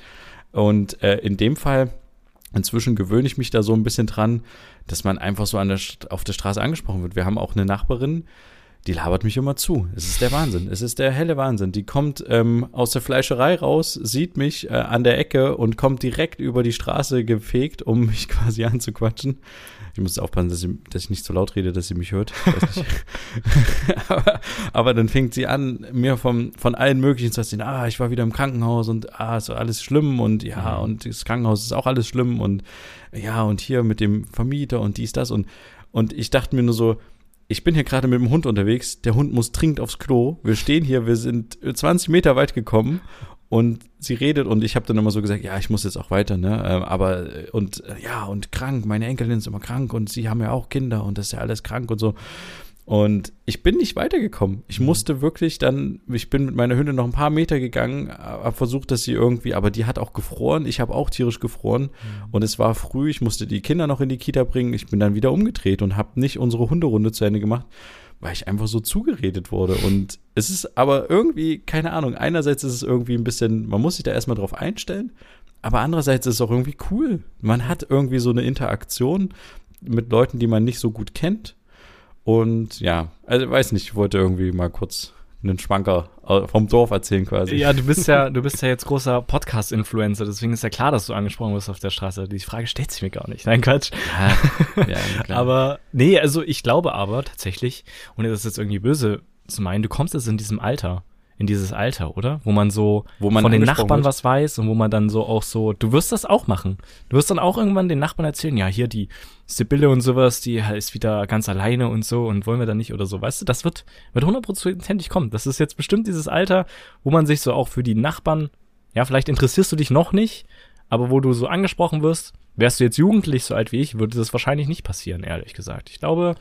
und äh, in dem Fall Inzwischen gewöhne ich mich da so ein bisschen dran, dass man einfach so der, auf der Straße angesprochen wird. Wir haben auch eine Nachbarin, die labert mich immer zu. Es ist der Wahnsinn. Es ist der helle Wahnsinn. Die kommt ähm, aus der Fleischerei raus, sieht mich äh, an der Ecke und kommt direkt über die Straße gefegt, um mich <laughs> quasi anzuquatschen. Ich muss aufpassen, dass ich, dass ich nicht so laut rede, dass sie mich hört. <laughs> aber, aber, dann fängt sie an, mir vom, von allen möglichen zu erzählen, ah, ich war wieder im Krankenhaus und ah, ist alles schlimm und ja, mhm. und das Krankenhaus ist auch alles schlimm und ja, und hier mit dem Vermieter und dies, das und, und ich dachte mir nur so, ich bin hier gerade mit dem Hund unterwegs, der Hund muss dringend aufs Klo, wir stehen hier, wir sind 20 Meter weit gekommen und sie redet und ich habe dann immer so gesagt, ja, ich muss jetzt auch weiter, ne? Ähm, aber und ja, und krank, meine Enkelin ist immer krank und sie haben ja auch Kinder und das ist ja alles krank und so. Und ich bin nicht weitergekommen. Ich musste wirklich dann, ich bin mit meiner Hündin noch ein paar Meter gegangen, habe versucht, dass sie irgendwie, aber die hat auch gefroren. Ich habe auch tierisch gefroren. Mhm. Und es war früh, ich musste die Kinder noch in die Kita bringen. Ich bin dann wieder umgedreht und habe nicht unsere Hunderunde zu Ende gemacht weil ich einfach so zugeredet wurde. Und es ist aber irgendwie, keine Ahnung, einerseits ist es irgendwie ein bisschen, man muss sich da erstmal drauf einstellen, aber andererseits ist es auch irgendwie cool. Man hat irgendwie so eine Interaktion mit Leuten, die man nicht so gut kennt. Und ja, also weiß nicht, ich wollte irgendwie mal kurz einen Schwanker vom Dorf erzählen quasi. Ja, du bist ja, <laughs> du bist ja jetzt großer Podcast-Influencer, deswegen ist ja klar, dass du angesprochen wirst auf der Straße. Die Frage stellt sich mir gar nicht. Nein, Quatsch. Ja, ja <laughs> aber nee, also ich glaube aber tatsächlich, ohne das jetzt irgendwie böse zu meinen, du kommst jetzt in diesem Alter in dieses Alter, oder? Wo man so wo man von den Nachbarn wird. was weiß und wo man dann so auch so, du wirst das auch machen. Du wirst dann auch irgendwann den Nachbarn erzählen, ja, hier die Sibylle und sowas, die ist wieder ganz alleine und so und wollen wir da nicht oder so. Weißt du, das wird, wird hundertprozentig kommen. Das ist jetzt bestimmt dieses Alter, wo man sich so auch für die Nachbarn, ja, vielleicht interessierst du dich noch nicht, aber wo du so angesprochen wirst, wärst du jetzt jugendlich so alt wie ich, würde das wahrscheinlich nicht passieren, ehrlich gesagt. Ich glaube,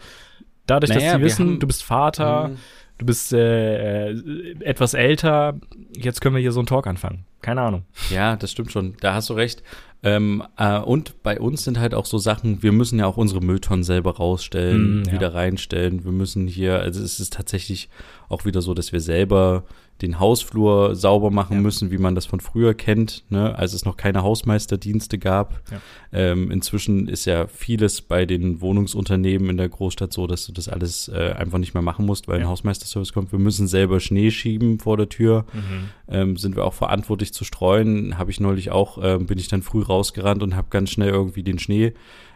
dadurch, naja, dass sie wissen, haben, du bist Vater, mhm du bist äh, äh, etwas älter, jetzt können wir hier so einen Talk anfangen. Keine Ahnung. Ja, das stimmt schon. Da hast du recht. Ähm, äh, und bei uns sind halt auch so Sachen, wir müssen ja auch unsere Mülltonnen selber rausstellen, mm, ja. wieder reinstellen. Wir müssen hier, also es ist tatsächlich auch wieder so, dass wir selber den Hausflur sauber machen ja. müssen, wie man das von früher kennt, ne? als es noch keine Hausmeisterdienste gab. Ja. Ähm, inzwischen ist ja vieles bei den Wohnungsunternehmen in der Großstadt so, dass du das alles äh, einfach nicht mehr machen musst, weil ja. ein Hausmeisterservice kommt. Wir müssen selber Schnee schieben vor der Tür. Mhm. Ähm, sind wir auch verantwortlich zu streuen. Habe ich neulich auch, äh, bin ich dann früh rausgerannt und habe ganz schnell irgendwie den Schnee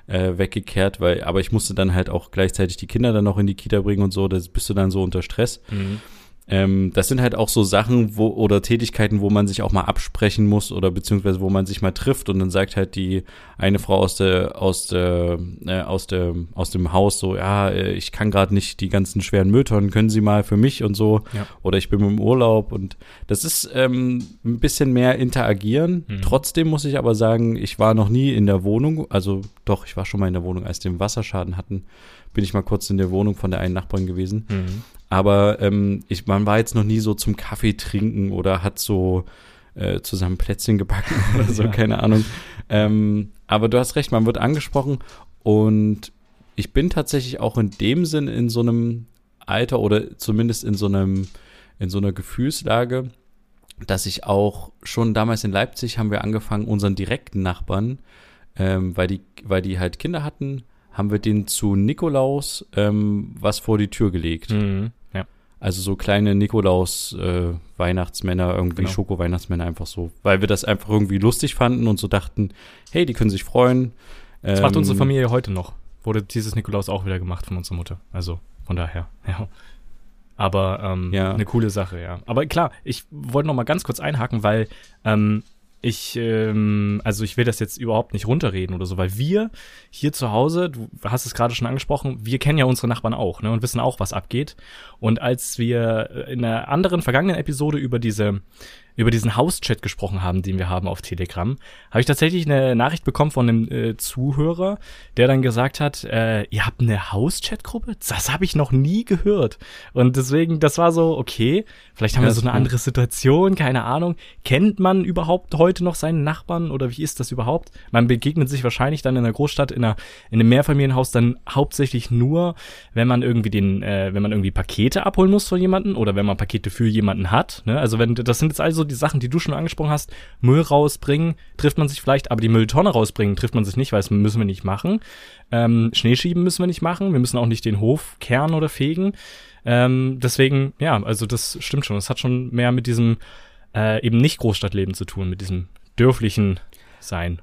äh, weggekehrt, weil, aber ich musste dann halt auch gleichzeitig die Kinder dann noch in die Kita bringen und so, da bist du dann so unter Stress. Mhm. Ähm, das sind halt auch so Sachen wo, oder Tätigkeiten, wo man sich auch mal absprechen muss oder beziehungsweise wo man sich mal trifft und dann sagt halt die eine Frau aus der aus der äh, aus der aus dem Haus so ja äh, ich kann gerade nicht die ganzen schweren Mülltonnen können Sie mal für mich und so Ja. oder ich bin im Urlaub und das ist ähm, ein bisschen mehr interagieren. Mhm. Trotzdem muss ich aber sagen ich war noch nie in der Wohnung also doch ich war schon mal in der Wohnung als wir den Wasserschaden hatten bin ich mal kurz in der Wohnung von der einen Nachbarin gewesen Mhm. Aber ähm, ich, man war jetzt noch nie so zum Kaffee trinken oder hat so äh, zusammen Plätzchen gebacken <laughs> oder so, Ja. keine Ahnung. Ähm, aber du hast recht, man wird angesprochen und ich bin tatsächlich auch in dem Sinn in so einem Alter oder zumindest in so einem, in so einer Gefühlslage, dass ich auch schon damals in Leipzig haben wir angefangen, unseren direkten Nachbarn, ähm, weil, die, weil die halt Kinder hatten, haben wir den zu Nikolaus ähm, was vor die Tür gelegt. Mhm. Also so kleine Nikolaus-Weihnachtsmänner, irgendwie Genau. Schoko-Weihnachtsmänner einfach so. Weil wir das einfach irgendwie lustig fanden und so dachten, hey, die können sich freuen. Das macht Ähm, unsere Familie heute noch. Wurde dieses Nikolaus auch wieder gemacht von unserer Mutter. Also von daher, <laughs> ja. Aber ähm, Ja. eine coole Sache, ja. Aber klar, ich wollte noch mal ganz kurz einhaken, weil ähm, ich, ähm, also ich will das jetzt überhaupt nicht runterreden oder so, weil wir hier zu Hause, du hast es gerade schon angesprochen, wir kennen ja unsere Nachbarn auch, ne, und wissen auch, was abgeht. Und als wir in einer anderen vergangenen Episode über diese über diesen Hauschat gesprochen haben, den wir haben auf Telegram, habe ich tatsächlich eine Nachricht bekommen von einem äh, Zuhörer, der dann gesagt hat, äh, ihr habt eine Hauschat-Gruppe? Das habe ich noch nie gehört. Und deswegen, das war so, okay, vielleicht haben wir so eine andere Situation, keine Ahnung. Kennt man überhaupt heute noch seinen Nachbarn oder wie ist das überhaupt? Man begegnet sich wahrscheinlich dann in der Großstadt, in, einer, in einem Mehrfamilienhaus dann hauptsächlich nur, wenn man irgendwie den, äh, wenn man irgendwie Pakete abholen muss von jemanden oder wenn man Pakete für jemanden hat. Ne? Also wenn das sind jetzt also die Sachen, die du schon angesprochen hast. Müll rausbringen trifft man sich vielleicht, aber die Mülltonne rausbringen trifft man sich nicht, weil das müssen wir nicht machen. Ähm, Schneeschieben müssen wir nicht machen. Wir müssen auch nicht den Hof kehren oder fegen. Ähm, deswegen, ja, also das stimmt schon. Das hat schon mehr mit diesem äh, eben nicht Großstadtleben zu tun, mit diesem dörflichen Sein.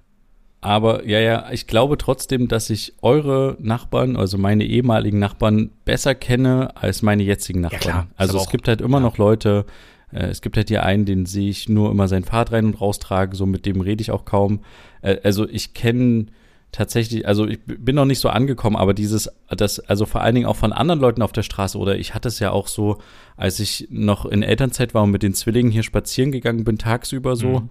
Aber ja, ja, ich glaube trotzdem, dass ich eure Nachbarn, also meine ehemaligen Nachbarn, besser kenne als meine jetzigen Nachbarn. klar, ist also es gibt halt immer ja. noch Leute, es gibt halt hier einen, den sehe ich nur immer sein Fahrrad rein und raustrage, so mit dem rede ich auch kaum. Äh, also ich kenne tatsächlich, also ich bin noch nicht so angekommen, aber dieses, das, also vor allen Dingen auch von anderen Leuten auf der Straße oder ich hatte es ja auch so, als ich noch in Elternzeit war und mit den Zwillingen hier spazieren gegangen bin, tagsüber so, Mhm.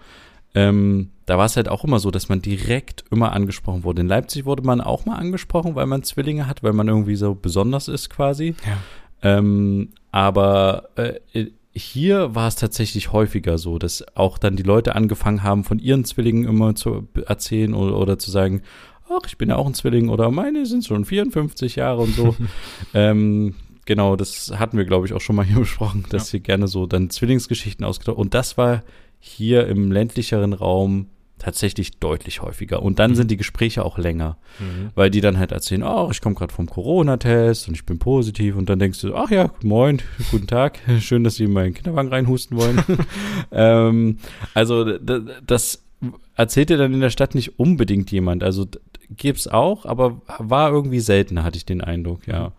ähm, da war es halt auch immer so, dass man direkt immer angesprochen wurde. In Leipzig wurde man auch mal angesprochen, weil man Zwillinge hat, weil man irgendwie so besonders ist quasi. Ja. Ähm, aber äh, hier war es tatsächlich häufiger so, dass auch dann die Leute angefangen haben, von ihren Zwillingen immer zu erzählen oder, oder zu sagen, ach, ich bin ja auch ein Zwilling oder meine sind schon 54 Jahre und so. <laughs> ähm, genau, das hatten wir, glaube ich, auch schon mal hier <laughs> besprochen, dass hier gerne so dann Zwillingsgeschichten ausgedacht Und das war hier im ländlicheren Raum tatsächlich deutlich häufiger. Und dann Mhm. sind die Gespräche auch länger, Mhm. weil die dann halt erzählen, ach, ich komme gerade vom Corona-Test und ich bin positiv. Und dann denkst du, ach ja, moin, <laughs> guten Tag, schön, dass Sie in meinen Kinderwagen reinhusten wollen. <laughs> ähm, also das erzählt dir dann in der Stadt nicht unbedingt jemand. Also d- gibt's auch, aber war irgendwie seltener, hatte ich den Eindruck, ja.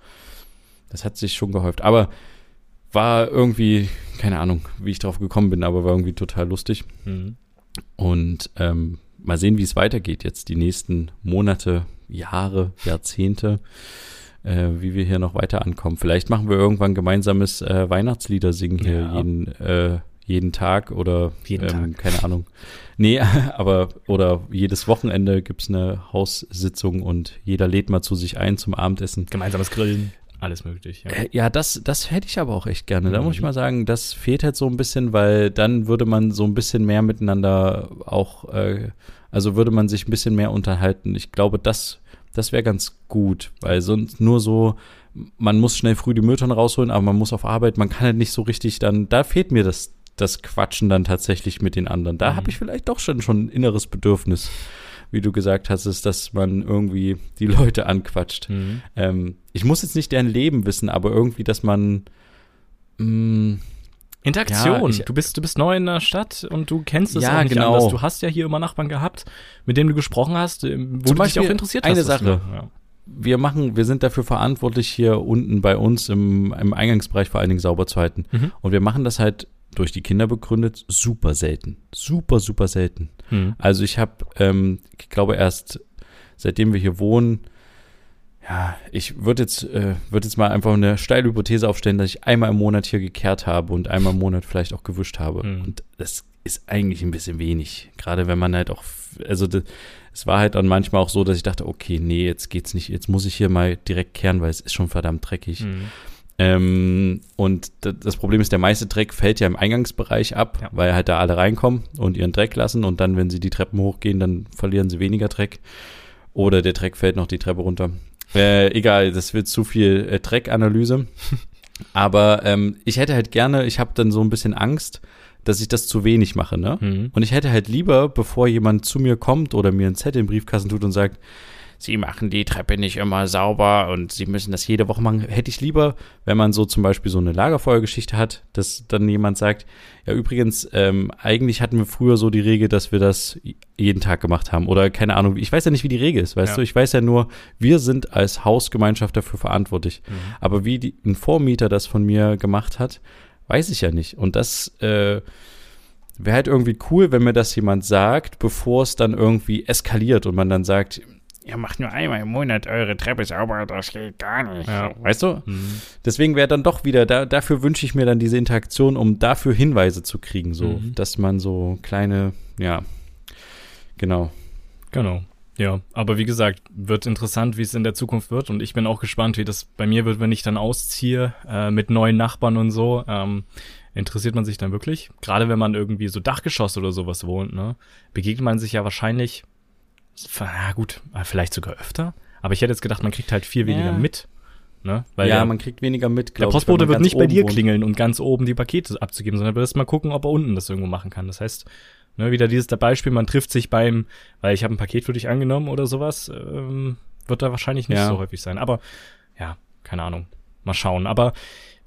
Das hat sich schon gehäuft. Aber war irgendwie, keine Ahnung, wie ich drauf gekommen bin, aber war irgendwie total lustig. Mhm. Und ähm, mal sehen, wie es weitergeht jetzt die nächsten Monate, Jahre, Jahrzehnte, äh, wie wir hier noch weiter ankommen. Vielleicht machen wir irgendwann gemeinsames äh, Weihnachtslieder singen hier Ja. jeden, äh, jeden Tag oder Jeden ähm, keine Ahnung. Nee, <laughs> aber oder jedes Wochenende gibt's eine Haussitzung und jeder lädt mal zu sich ein zum Abendessen. Gemeinsames Grillen, alles möglich. Ja. Äh, Ja, das, das hätte ich aber auch echt gerne. Da Mhm. muss ich mal sagen, das fehlt halt so ein bisschen, weil dann würde man so ein bisschen mehr miteinander auch, äh, also würde man sich ein bisschen mehr unterhalten. Ich glaube, das, das wäre ganz gut, weil sonst nur so, man muss schnell früh die Mülltonnen rausholen, aber man muss auf Arbeit, man kann halt nicht so richtig dann, da fehlt mir das, das Quatschen dann tatsächlich mit den anderen. Da Mhm. habe ich vielleicht doch schon, schon ein inneres Bedürfnis, wie du gesagt hast, ist, dass man irgendwie die Leute anquatscht. Mhm. Ähm, ich muss jetzt nicht deren Leben wissen, aber irgendwie, dass man mh, Interaktion. Ja, ich- du, bist, du bist neu in der Stadt und du kennst es Ja, auch nicht genau. anders. Du hast ja hier immer Nachbarn gehabt, mit denen du gesprochen hast, ähm, wo Zum du dich auch interessiert eine hast. das Sache. Ja. wir machen, wir sind dafür verantwortlich, hier unten bei uns im, im Eingangsbereich vor allen Dingen sauber zu halten. Mhm. Und wir machen das halt durch die Kinder begründet super selten. Super, super selten. Mhm. Also ich habe, ähm, ich glaube erst seitdem wir hier wohnen, ja, ich würde jetzt, äh, würde jetzt mal einfach eine steile Hypothese aufstellen, dass ich einmal im Monat hier gekehrt habe und einmal im Monat vielleicht auch gewischt habe. Mhm. Und das ist eigentlich ein bisschen wenig. Gerade wenn man halt auch, also das, es war halt dann manchmal auch so, dass ich dachte, okay, nee, jetzt geht's nicht, jetzt muss ich hier mal direkt kehren, weil es ist schon verdammt dreckig. Mhm. Ähm, und das Problem ist, der meiste Dreck fällt ja im Eingangsbereich ab, Ja. weil halt da alle reinkommen und ihren Dreck lassen und dann, wenn sie die Treppen hochgehen, dann verlieren sie weniger Dreck. Oder der Dreck fällt noch die Treppe runter. Äh, egal, das wird zu viel äh, Dreckanalyse. <laughs> Aber ähm, ich hätte halt gerne, ich habe dann so ein bisschen Angst, dass ich das zu wenig mache, ne? Mhm. Und ich hätte halt lieber, bevor jemand zu mir kommt oder mir einen Zettel im Briefkasten tut und sagt, Sie machen die Treppe nicht immer sauber und Sie müssen das jede Woche machen, hätte ich lieber, wenn man so zum Beispiel so eine Lagerfeuergeschichte hat, dass dann jemand sagt, ja übrigens, ähm, eigentlich hatten wir früher so die Regel, dass wir das jeden Tag gemacht haben oder keine Ahnung, ich weiß ja nicht, wie die Regel ist, weißt Ja. du, ich weiß ja nur, wir sind als Hausgemeinschaft dafür verantwortlich. Mhm. Aber wie die, ein Vormieter das von mir gemacht hat, weiß ich ja nicht. Und das äh, wäre halt irgendwie cool, wenn mir das jemand sagt, bevor es dann irgendwie eskaliert und man dann sagt, ihr macht nur einmal im Monat eure Treppe sauber, das geht gar nicht. Ja. Weißt du? Mhm. Deswegen wäre dann doch wieder, da, dafür wünsche ich mir dann diese Interaktion, um dafür Hinweise zu kriegen, so, Mhm. dass man so kleine, ja, genau. Genau. Ja, aber wie gesagt, wird interessant, wie es in der Zukunft wird. Und ich bin auch gespannt, wie das bei mir wird, wenn ich dann ausziehe äh, mit neuen Nachbarn und so. Ähm, interessiert man sich dann wirklich? Gerade wenn man irgendwie so Dachgeschoss oder sowas wohnt, ne? Begegnet man sich ja wahrscheinlich, ja gut, äh, vielleicht sogar öfter. Aber ich hätte jetzt gedacht, man kriegt halt viel weniger Ja. mit. Ne? ja, der, man kriegt weniger mit, der ich, Postbote man wird nicht bei dir wohnt. klingeln und ganz oben die Pakete abzugeben, sondern wird erst mal gucken, ob er unten das irgendwo machen kann. Das heißt, ne, wieder dieses Beispiel, man trifft sich beim, weil ich habe ein Paket für dich angenommen oder sowas, ähm, wird da wahrscheinlich nicht Ja. so häufig sein. Aber ja, keine Ahnung. Mal schauen. Aber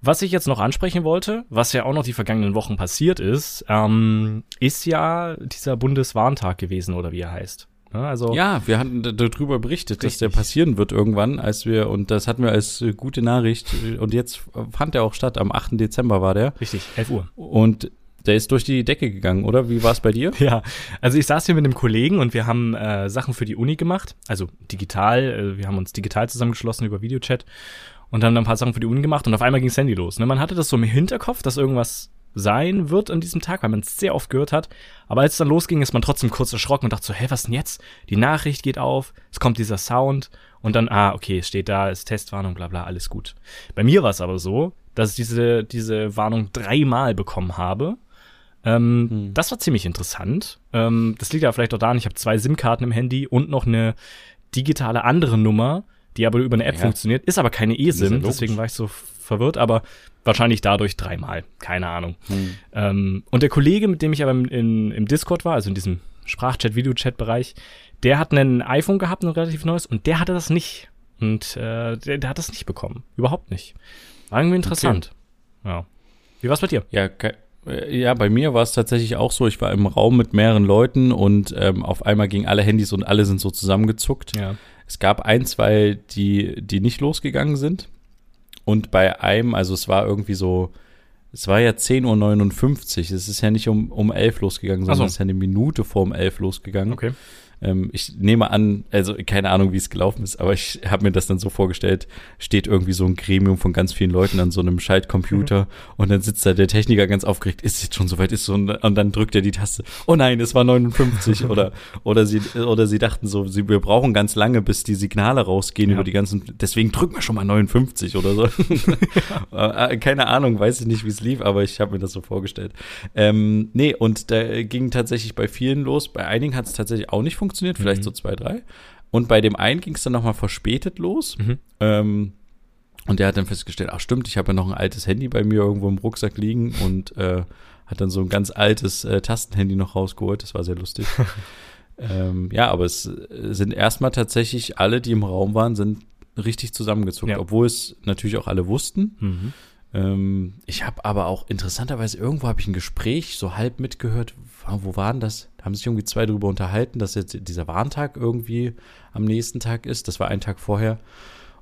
was ich jetzt noch ansprechen wollte, was ja auch noch die vergangenen Wochen passiert ist, ähm, ist ja dieser Bundeswarntag gewesen oder wie er heißt. Ne, also Ja, wir hatten darüber berichtet, dass der Richtig. passieren wird irgendwann, als wir, und das hatten wir als äh, gute Nachricht, äh, und jetzt fand der auch statt, am 8. Dezember war der, richtig, 11 Uhr. und der ist durch die Decke gegangen, oder? Wie war es bei dir? <laughs> Ja, also ich saß hier mit einem Kollegen und wir haben äh, Sachen für die Uni gemacht, also digital, äh, wir haben uns digital zusammengeschlossen über Videochat und haben dann ein paar Sachen für die Uni gemacht und auf einmal ging das Handy los. Ne? Man hatte das so im Hinterkopf, dass irgendwas sein wird an diesem Tag, weil man es sehr oft gehört hat. Aber als es dann losging, ist man trotzdem kurz erschrocken und dachte so, hä, was denn jetzt? Die Nachricht geht auf, es kommt dieser Sound und dann, ah, okay, es steht da, ist Testwarnung, bla bla, alles gut. Bei mir war es aber so, dass ich diese, diese Warnung dreimal bekommen habe. Ähm, Hm. Das war ziemlich interessant. Ähm, das liegt ja vielleicht auch daran, ich habe zwei SIM-Karten im Handy und noch eine digitale andere Nummer, die aber über eine App Ja. funktioniert, ist aber keine ja eSIM, logisch. deswegen war ich so verwirrt, aber wahrscheinlich dadurch dreimal, keine Ahnung. Hm. Ähm, und der Kollege, mit dem ich aber im, in, im Discord war, also in diesem Sprachchat, Videochat-Bereich, der hat ein iPhone gehabt, ein relativ neues, und der hatte das nicht. Und äh, der, der hat das nicht bekommen. Überhaupt nicht. War irgendwie interessant. Ja. Wie war's bei dir? Ja, äh, ja, bei mir war es tatsächlich auch so, ich war im Raum mit mehreren Leuten und ähm, auf einmal gingen alle Handys und alle sind so zusammengezuckt. Ja. Es gab ein, zwei, die, die nicht losgegangen sind. Und bei einem, also es war irgendwie so, es war ja 10.59 Uhr. Es ist ja nicht um, um 11 losgegangen, sondern so. es ist ja eine Minute vor um 11 losgegangen. Okay. Ähm, ich nehme an, also keine Ahnung, wie es gelaufen ist, aber ich habe mir das dann so vorgestellt, steht irgendwie so ein Gremium von ganz vielen Leuten an so einem Schaltcomputer und dann sitzt da der Techniker ganz aufgeregt, ist jetzt schon soweit, ist so, und und dann drückt er die Taste, oh nein, es war 59 <laughs> oder, oder sie, oder sie dachten so, sie, wir brauchen ganz lange, bis die Signale rausgehen Ja. über die ganzen, deswegen drücken wir schon mal 59 oder so. <laughs> Äh, keine Ahnung, weiß ich nicht, wie es lief, aber ich habe mir das so vorgestellt. Ähm, nee, und da ging tatsächlich bei vielen los. Bei einigen hat es tatsächlich auch nicht funktioniert, vielleicht Mhm. so zwei, drei. Und bei dem einen ging es dann nochmal verspätet los. Mhm. Ähm, und der hat dann festgestellt, ach stimmt, ich habe ja noch ein altes Handy bei mir irgendwo im Rucksack liegen und äh, hat dann so ein ganz altes äh, Tastenhandy noch rausgeholt. Das war sehr lustig. <laughs> ähm, ja, aber es äh, sind erstmal tatsächlich alle, die im Raum waren, sind richtig zusammengezuckt, Ja. obwohl es natürlich auch alle wussten. Mhm. Ähm, ich habe aber auch interessanterweise irgendwo habe ich ein Gespräch so halb mitgehört. Wo waren das? Da haben sich irgendwie zwei darüber unterhalten, dass jetzt dieser Warntag irgendwie am nächsten Tag ist. Das war ein Tag vorher.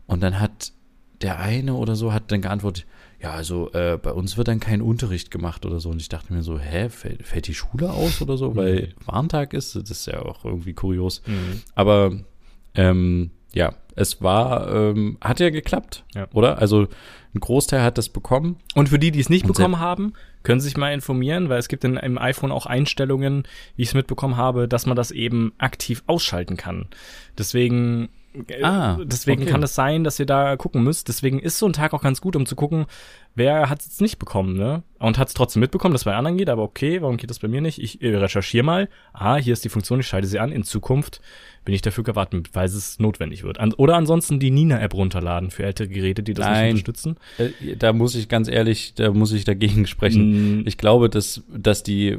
Und dann hat der eine oder so hat dann geantwortet, ja, also äh, bei uns wird dann kein Unterricht gemacht oder so. Und ich dachte mir so, hä, fällt, fällt die Schule aus oder so, weil mhm. Warntag ist? Das ist ja auch irgendwie kurios. Mhm. Aber ähm, ja, es war, ähm, hat ja geklappt, ja. oder? Also ein Großteil hat das bekommen. Und für die, die es nicht bekommen haben, können Sie sich mal informieren, weil es gibt in, im iPhone auch Einstellungen, wie ich es mitbekommen habe, dass man das eben aktiv ausschalten kann. Deswegen äh, Ah, deswegen okay. kann es sein, dass ihr da gucken müsst. Deswegen ist so ein Tag auch ganz gut, um zu gucken, wer hat es jetzt nicht bekommen, ne? Und hat es trotzdem mitbekommen, dass es bei anderen geht, aber okay, warum geht das bei mir nicht? Ich äh, recherchiere mal. Ah, hier ist die Funktion, ich schalte sie an. In Zukunft bin ich dafür gewartet, weil es notwendig wird. An oder ansonsten die Nina-App runterladen für ältere Geräte, die das Nein, nicht unterstützen. Äh, da muss ich ganz ehrlich, da muss ich dagegen sprechen. Mm. Ich glaube, dass, dass die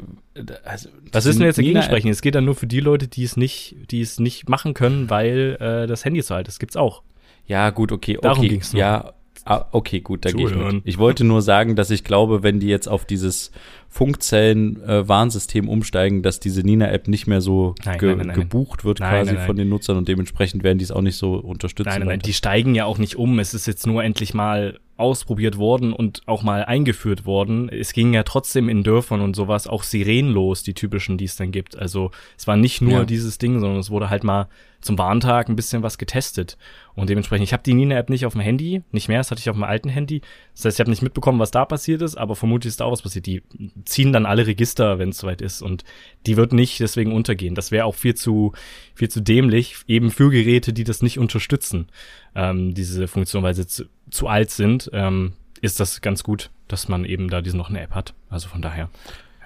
also, Was ist denn jetzt dagegen sprechen? Es geht dann nur für die Leute, die es nicht, die es nicht machen können, weil äh, das Handy zu alt ist. Gibt's auch. Ja, gut, okay, okay. Darum ging's nur. Ja, Ah, okay, gut, da gehe ich mit. Ich wollte nur sagen, dass ich glaube, wenn die jetzt auf dieses Funkzellen-Warnsystem äh, umsteigen, dass diese Nina-App nicht mehr so nein, ge nein, nein, gebucht wird quasi von den Nutzern und dementsprechend werden die es auch nicht so unterstützen. Nein, nein, nein, die steigen ja auch nicht um. Es ist jetzt nur endlich mal ausprobiert worden und auch mal eingeführt worden. Es ging ja trotzdem in Dörfern und sowas auch sirenlos, die typischen, die es dann gibt. Also es war nicht nur ja. dieses Ding, sondern es wurde halt mal zum Warntag ein bisschen was getestet. Und dementsprechend, ich habe die Nina-App nicht auf dem Handy, nicht mehr, das hatte ich auf dem alten Handy. Das heißt, ich habe nicht mitbekommen, was da passiert ist, aber vermutlich ist da auch was passiert. Die ziehen dann alle Register, wenn es soweit ist. Und die wird nicht deswegen untergehen. Das wäre auch viel zu, viel zu dämlich, eben für Geräte, die das nicht unterstützen, ähm, diese Funktion, weil sie zu, alt sind, ähm, ist das ganz gut, dass man eben da diese noch eine App hat. Also von daher,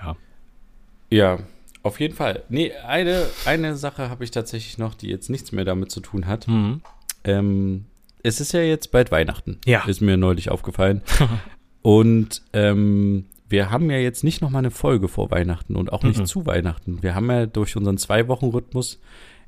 ja. Ja, auf jeden Fall. Nee, eine, eine Sache habe ich tatsächlich noch, die jetzt nichts mehr damit zu tun hat. Mhm. Ähm, es ist ja jetzt bald Weihnachten. Ja. Ist mir neulich aufgefallen. <laughs> und ähm, wir haben ja jetzt nicht noch mal eine Folge vor Weihnachten und auch nicht mhm. zu Weihnachten. Wir haben ja durch unseren Zwei-Wochen-Rhythmus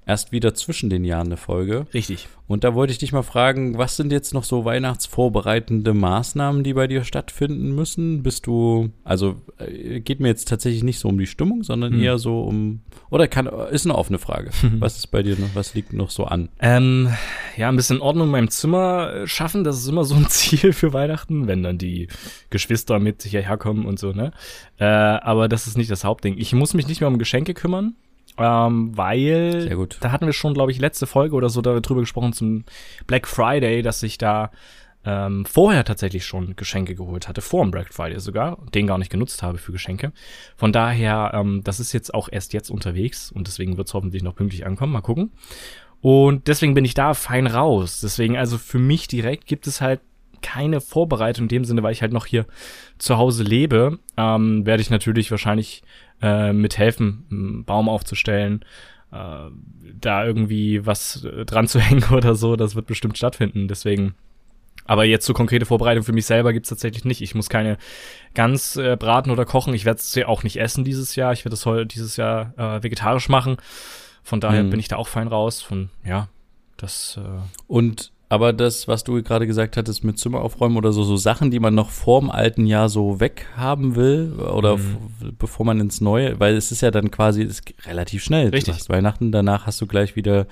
erst wieder zwischen den Jahren eine Folge. Richtig. Und da wollte ich dich mal fragen, was sind jetzt noch so weihnachtsvorbereitende Maßnahmen, die bei dir stattfinden müssen? Bist du, also äh, geht mir jetzt tatsächlich nicht so um die Stimmung, sondern hm. eher so um, oder kann, ist eine offene Frage. <laughs> was ist bei dir noch, was liegt noch so an? Ähm, ja, ein bisschen Ordnung in meinem Zimmer schaffen, das ist immer so ein <laughs> Ziel für Weihnachten, wenn dann die Geschwister mit hierher kommen und so, ne? Äh, aber das ist nicht das Hauptding. Ich muss mich nicht mehr um Geschenke kümmern ähm, weil da hatten wir schon, glaube ich, letzte Folge oder so darüber gesprochen zum Black Friday, dass ich da ähm, vorher tatsächlich schon Geschenke geholt hatte, vor dem Black Friday sogar, den gar nicht genutzt habe für Geschenke. Von daher, ähm, das ist jetzt auch erst jetzt unterwegs und deswegen wird es hoffentlich noch pünktlich ankommen. Mal gucken. Und deswegen bin ich da fein raus. Deswegen, also für mich direkt gibt es halt keine Vorbereitung in dem Sinne, weil ich halt noch hier zu Hause lebe, ähm, werde ich natürlich wahrscheinlich äh, mithelfen, einen Baum aufzustellen, äh, da irgendwie was äh, dran zu <laughs> hängen oder so. Das wird bestimmt stattfinden. Deswegen. Aber jetzt so konkrete Vorbereitung für mich selber gibt's tatsächlich nicht. Ich muss keine Gans äh, braten oder kochen. Ich werde es ja auch nicht essen dieses Jahr. Ich werde es heute dieses Jahr äh, vegetarisch machen. Von daher mhm. bin ich da auch fein raus. Von ja, das. Äh Und aber das, was du gerade gesagt hattest mit Zimmer aufräumen oder so, so Sachen, die man noch vorm alten Jahr so weghaben will oder mhm. bevor man ins neue, weil es ist ja dann quasi relativ schnell. Richtig. Du hast Weihnachten, danach hast du gleich wieder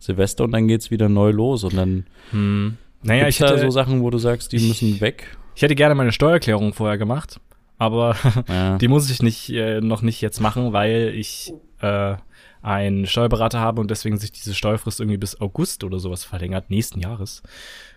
Silvester und dann geht's wieder neu los und dann mhm. naja, ich hätte da so Sachen, wo du sagst, die müssen weg. Ich hätte gerne meine Steuererklärung vorher gemacht, aber ja. <laughs> die muss ich nicht äh, noch nicht jetzt machen, weil ich äh, einen Steuerberater habe und deswegen sich diese Steuerfrist irgendwie bis August oder sowas verlängert, nächsten Jahres.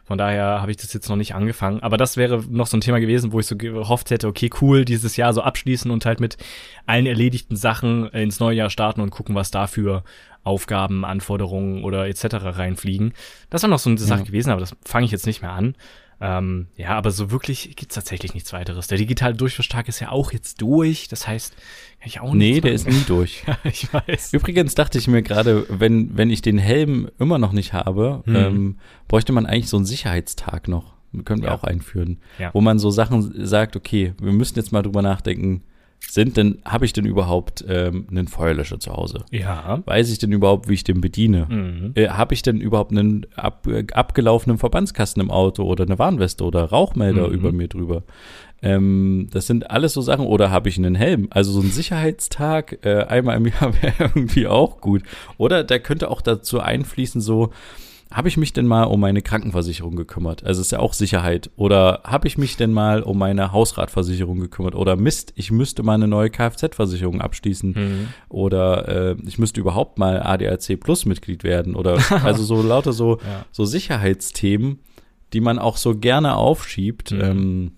Von daher habe ich das jetzt noch nicht angefangen. Aber das wäre noch so ein Thema gewesen, wo ich so gehofft hätte, okay, cool, dieses Jahr so abschließen und halt mit allen erledigten Sachen ins neue Jahr starten und gucken, was dafür Aufgaben, Anforderungen oder etc. reinfliegen. Das war noch so eine Sache ja. gewesen, aber das fange ich jetzt nicht mehr an. Ähm, ja, aber so wirklich gibt's tatsächlich nichts weiteres. Der digitale Durchflusstag ist ja auch jetzt durch. Das heißt, kann ich auch nicht. Nee, der ist nie durch. <laughs> ja, ich weiß. Übrigens dachte ich mir gerade, wenn, wenn ich den Helm immer noch nicht habe, hm. ähm, bräuchte man eigentlich so einen Sicherheitstag noch. Können wir ja. auch einführen. Ja. Wo man so Sachen sagt, okay, wir müssen jetzt mal drüber nachdenken, sind denn, habe ich denn überhaupt ähm, einen Feuerlöscher zu Hause? Ja. Weiß ich denn überhaupt, wie ich den bediene? Mhm. Äh, habe ich denn überhaupt einen ab, äh, abgelaufenen Verbandskasten im Auto oder eine Warnweste oder Rauchmelder Mhm. über mir drüber? Ähm, das sind alles so Sachen. Oder habe ich einen Helm? Also so ein Sicherheitstag äh, einmal im Jahr <laughs> wäre irgendwie auch gut. Oder da könnte auch dazu einfließen, so, habe ich mich denn mal um meine Krankenversicherung gekümmert? Also ist ja auch Sicherheit. Oder habe ich mich denn mal um meine Hausratversicherung gekümmert? Oder Mist, ich müsste mal eine neue Kfz-Versicherung abschließen. Mhm. Oder äh, ich müsste überhaupt mal ADAC Plus Mitglied werden. Oder <laughs> also so lauter so, Ja. so Sicherheitsthemen, die man auch so gerne aufschiebt. Mhm. Ähm,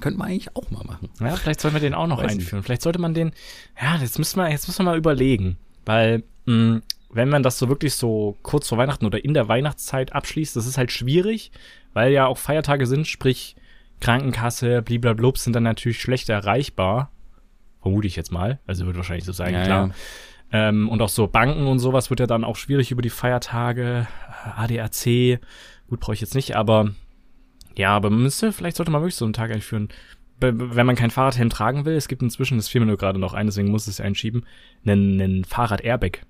könnte man eigentlich auch mal machen. Ja, vielleicht sollten wir den auch noch Weiß nicht. einführen. Vielleicht sollte man den, ja, jetzt müssen wir, jetzt müssen wir mal überlegen. Weil, mh, wenn man das so wirklich so kurz vor Weihnachten oder in der Weihnachtszeit abschließt, das ist halt schwierig, weil ja auch Feiertage sind, sprich Krankenkasse, bliblablub, sind dann natürlich schlechter erreichbar. Vermute ich jetzt mal. Also wird wahrscheinlich so sein, Ja, klar. ja. Ähm, und auch so Banken und sowas wird ja dann auch schwierig über die Feiertage. ADAC, gut, brauche ich jetzt nicht, aber ja, aber man müsste, vielleicht sollte man wirklich so einen Tag einführen. Wenn man kein Fahrradhelm tragen will, es gibt inzwischen, das fiel mir nur gerade noch ein, deswegen muss ich es einschieben, einen, einen Fahrrad-Airbag.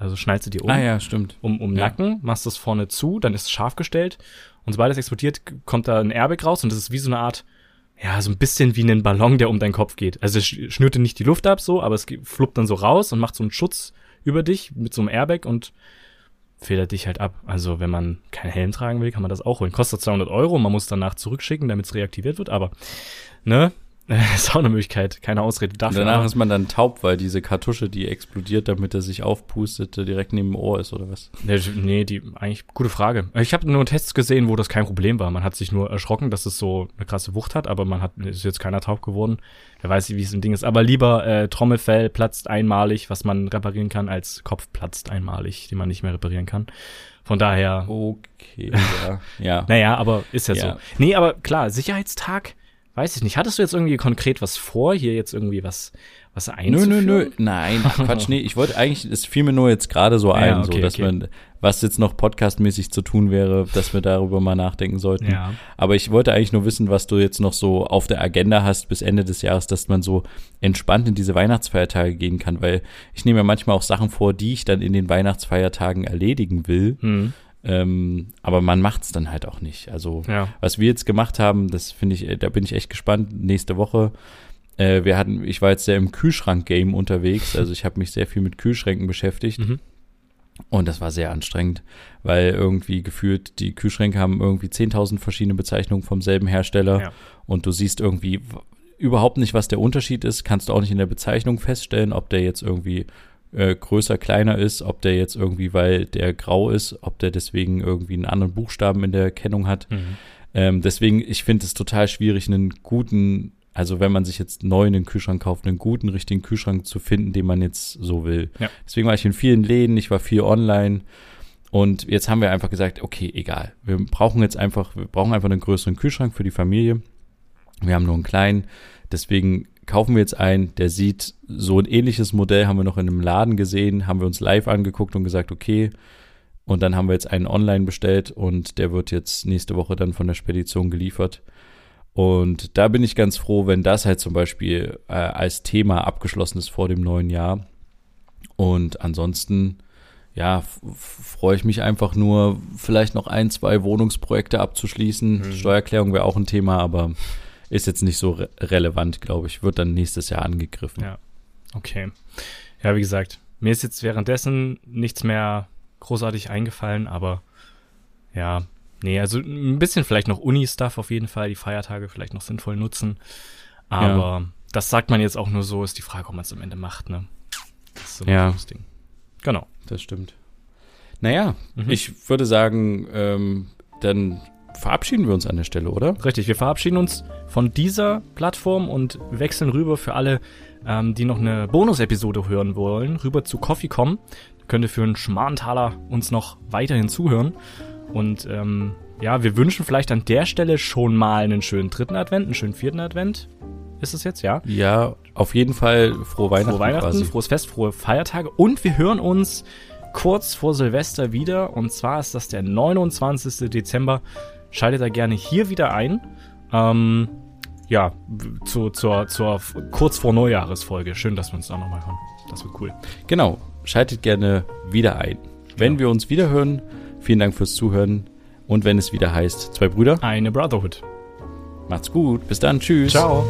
Also schnallst du dir um, Ah ja, stimmt. um, um Ja. Nacken, machst das vorne zu, dann ist es scharf gestellt und sobald es explodiert, kommt da ein Airbag raus und das ist wie so eine Art, ja, so ein bisschen wie ein Ballon, der um deinen Kopf geht. Also es sch- schnürt dir nicht die Luft ab so, aber es fluppt dann so raus und macht so einen Schutz über dich mit so einem Airbag und federt dich halt ab. Also wenn man keinen Helm tragen will, kann man das auch holen. Kostet 200 Euro, man muss danach zurückschicken, damit es reaktiviert wird, aber ne, <laughs> ist auch eine Möglichkeit, keine Ausrede Und dafür. danach ist man dann taub, weil diese Kartusche, die explodiert, damit er sich aufpustet, direkt neben dem Ohr ist oder was? Nee, Nee, die eigentlich gute Frage. Ich habe nur Tests gesehen, wo das kein Problem war. Man hat sich nur erschrocken, dass es so eine krasse Wucht hat, aber man hat ist jetzt keiner taub geworden. Wer weiß, wie es im Ding ist. Aber lieber äh, Trommelfell platzt einmalig, was man reparieren kann, als Kopf platzt einmalig, den man nicht mehr reparieren kann. Von daher, Okay, ja. ja. <laughs> naja, aber ist ja, Ja. so. Nee, aber klar, Sicherheitstag, weiß ich nicht. Hattest du jetzt irgendwie konkret was vor, hier jetzt irgendwie was, was Nö, einzuführen? nö, nö. Nein, ach Quatsch, nee. Ich wollte eigentlich, es fiel mir nur jetzt gerade so <laughs> ein, Ja, okay, so, dass okay. man, was jetzt noch podcastmäßig zu tun wäre, dass wir darüber mal nachdenken sollten. Ja. Aber ich wollte eigentlich nur wissen, was du jetzt noch so auf der Agenda hast bis Ende des Jahres, dass man so entspannt in diese Weihnachtsfeiertage gehen kann, weil ich nehme mir manchmal auch Sachen vor, die ich dann in den Weihnachtsfeiertagen erledigen will. Hm. Ähm, aber man macht's dann halt auch nicht. Also Ja. was wir jetzt gemacht haben, das finde ich, äh, da bin ich echt gespannt. Nächste Woche. Äh, wir hatten, ich war jetzt sehr im Kühlschrank-Game unterwegs. Also ich habe mich sehr viel mit Kühlschränken beschäftigt. Mhm. Und das war sehr anstrengend, weil irgendwie gefühlt die Kühlschränke haben irgendwie 10.000 verschiedene Bezeichnungen vom selben Hersteller. Ja. Und du siehst irgendwie überhaupt nicht, was der Unterschied ist. Kannst du auch nicht in der Bezeichnung feststellen, ob der jetzt irgendwie äh, größer, kleiner ist, ob der jetzt irgendwie, weil der grau ist, ob der deswegen irgendwie einen anderen Buchstaben in der Kennung hat. Mhm. Ähm, deswegen, ich finde es total schwierig, einen guten, also wenn man sich jetzt neu einen Kühlschrank kauft, einen guten, richtigen Kühlschrank zu finden, den man jetzt so will. Ja. Deswegen war ich in vielen Läden, ich war viel online. Und jetzt haben wir einfach gesagt, okay, egal. Wir brauchen jetzt einfach, wir brauchen einfach einen größeren Kühlschrank für die Familie. Wir haben nur einen kleinen. Deswegen kaufen wir jetzt einen, der sieht, so ein ähnliches Modell haben wir noch in einem Laden gesehen, haben wir uns live angeguckt und gesagt, okay. Und dann haben wir jetzt einen online bestellt und der wird jetzt nächste Woche dann von der Spedition geliefert. Und da bin ich ganz froh, wenn das halt zum Beispiel äh, als Thema abgeschlossen ist vor dem neuen Jahr. Und ansonsten, ja, freue ich mich einfach nur, vielleicht noch ein, zwei Wohnungsprojekte abzuschließen. Mhm. Steuererklärung wäre auch ein Thema, aber ist jetzt nicht so re relevant, glaube ich. Wird dann nächstes Jahr angegriffen. Ja. Okay. Ja, wie gesagt, mir ist jetzt währenddessen nichts mehr großartig eingefallen, aber ja, nee, also ein bisschen vielleicht noch Uni-Stuff auf jeden Fall, die Feiertage vielleicht noch sinnvoll nutzen. Aber das sagt man jetzt auch nur so, ist die Frage, ob man es am Ende macht, ne? Das ist so Ja. Ding. Genau. Das stimmt. Naja, Mhm. ich würde sagen, ähm, dann verabschieden wir uns an der Stelle, oder? Richtig, wir verabschieden uns von dieser Plattform und wechseln rüber für alle, ähm, die noch eine Bonus-Episode hören wollen, rüber zu Coffeecom. Da könnt ihr für einen Schmarrentaler uns noch weiterhin zuhören. Und ähm, ja, wir wünschen vielleicht an der Stelle schon mal einen schönen dritten Advent, einen schönen vierten Advent. Ist es jetzt, ja? Ja, auf jeden Fall frohe Weihnachten. Frohe Weihnachten, quasi. frohes Fest, frohe Feiertage und wir hören uns kurz vor Silvester wieder und zwar ist das der 29. Dezember. Schaltet da gerne hier wieder ein. Ähm, ja, zu, zur, zur kurz vor Neujahresfolge. Schön, dass wir uns da nochmal hören. Das wird cool. Genau. Schaltet gerne wieder ein. Wenn wir uns wieder hören, vielen Dank fürs Zuhören. Und wenn es wieder heißt, zwei Brüder, Eine Brotherhood. macht's gut. Bis dann. Tschüss. Ciao.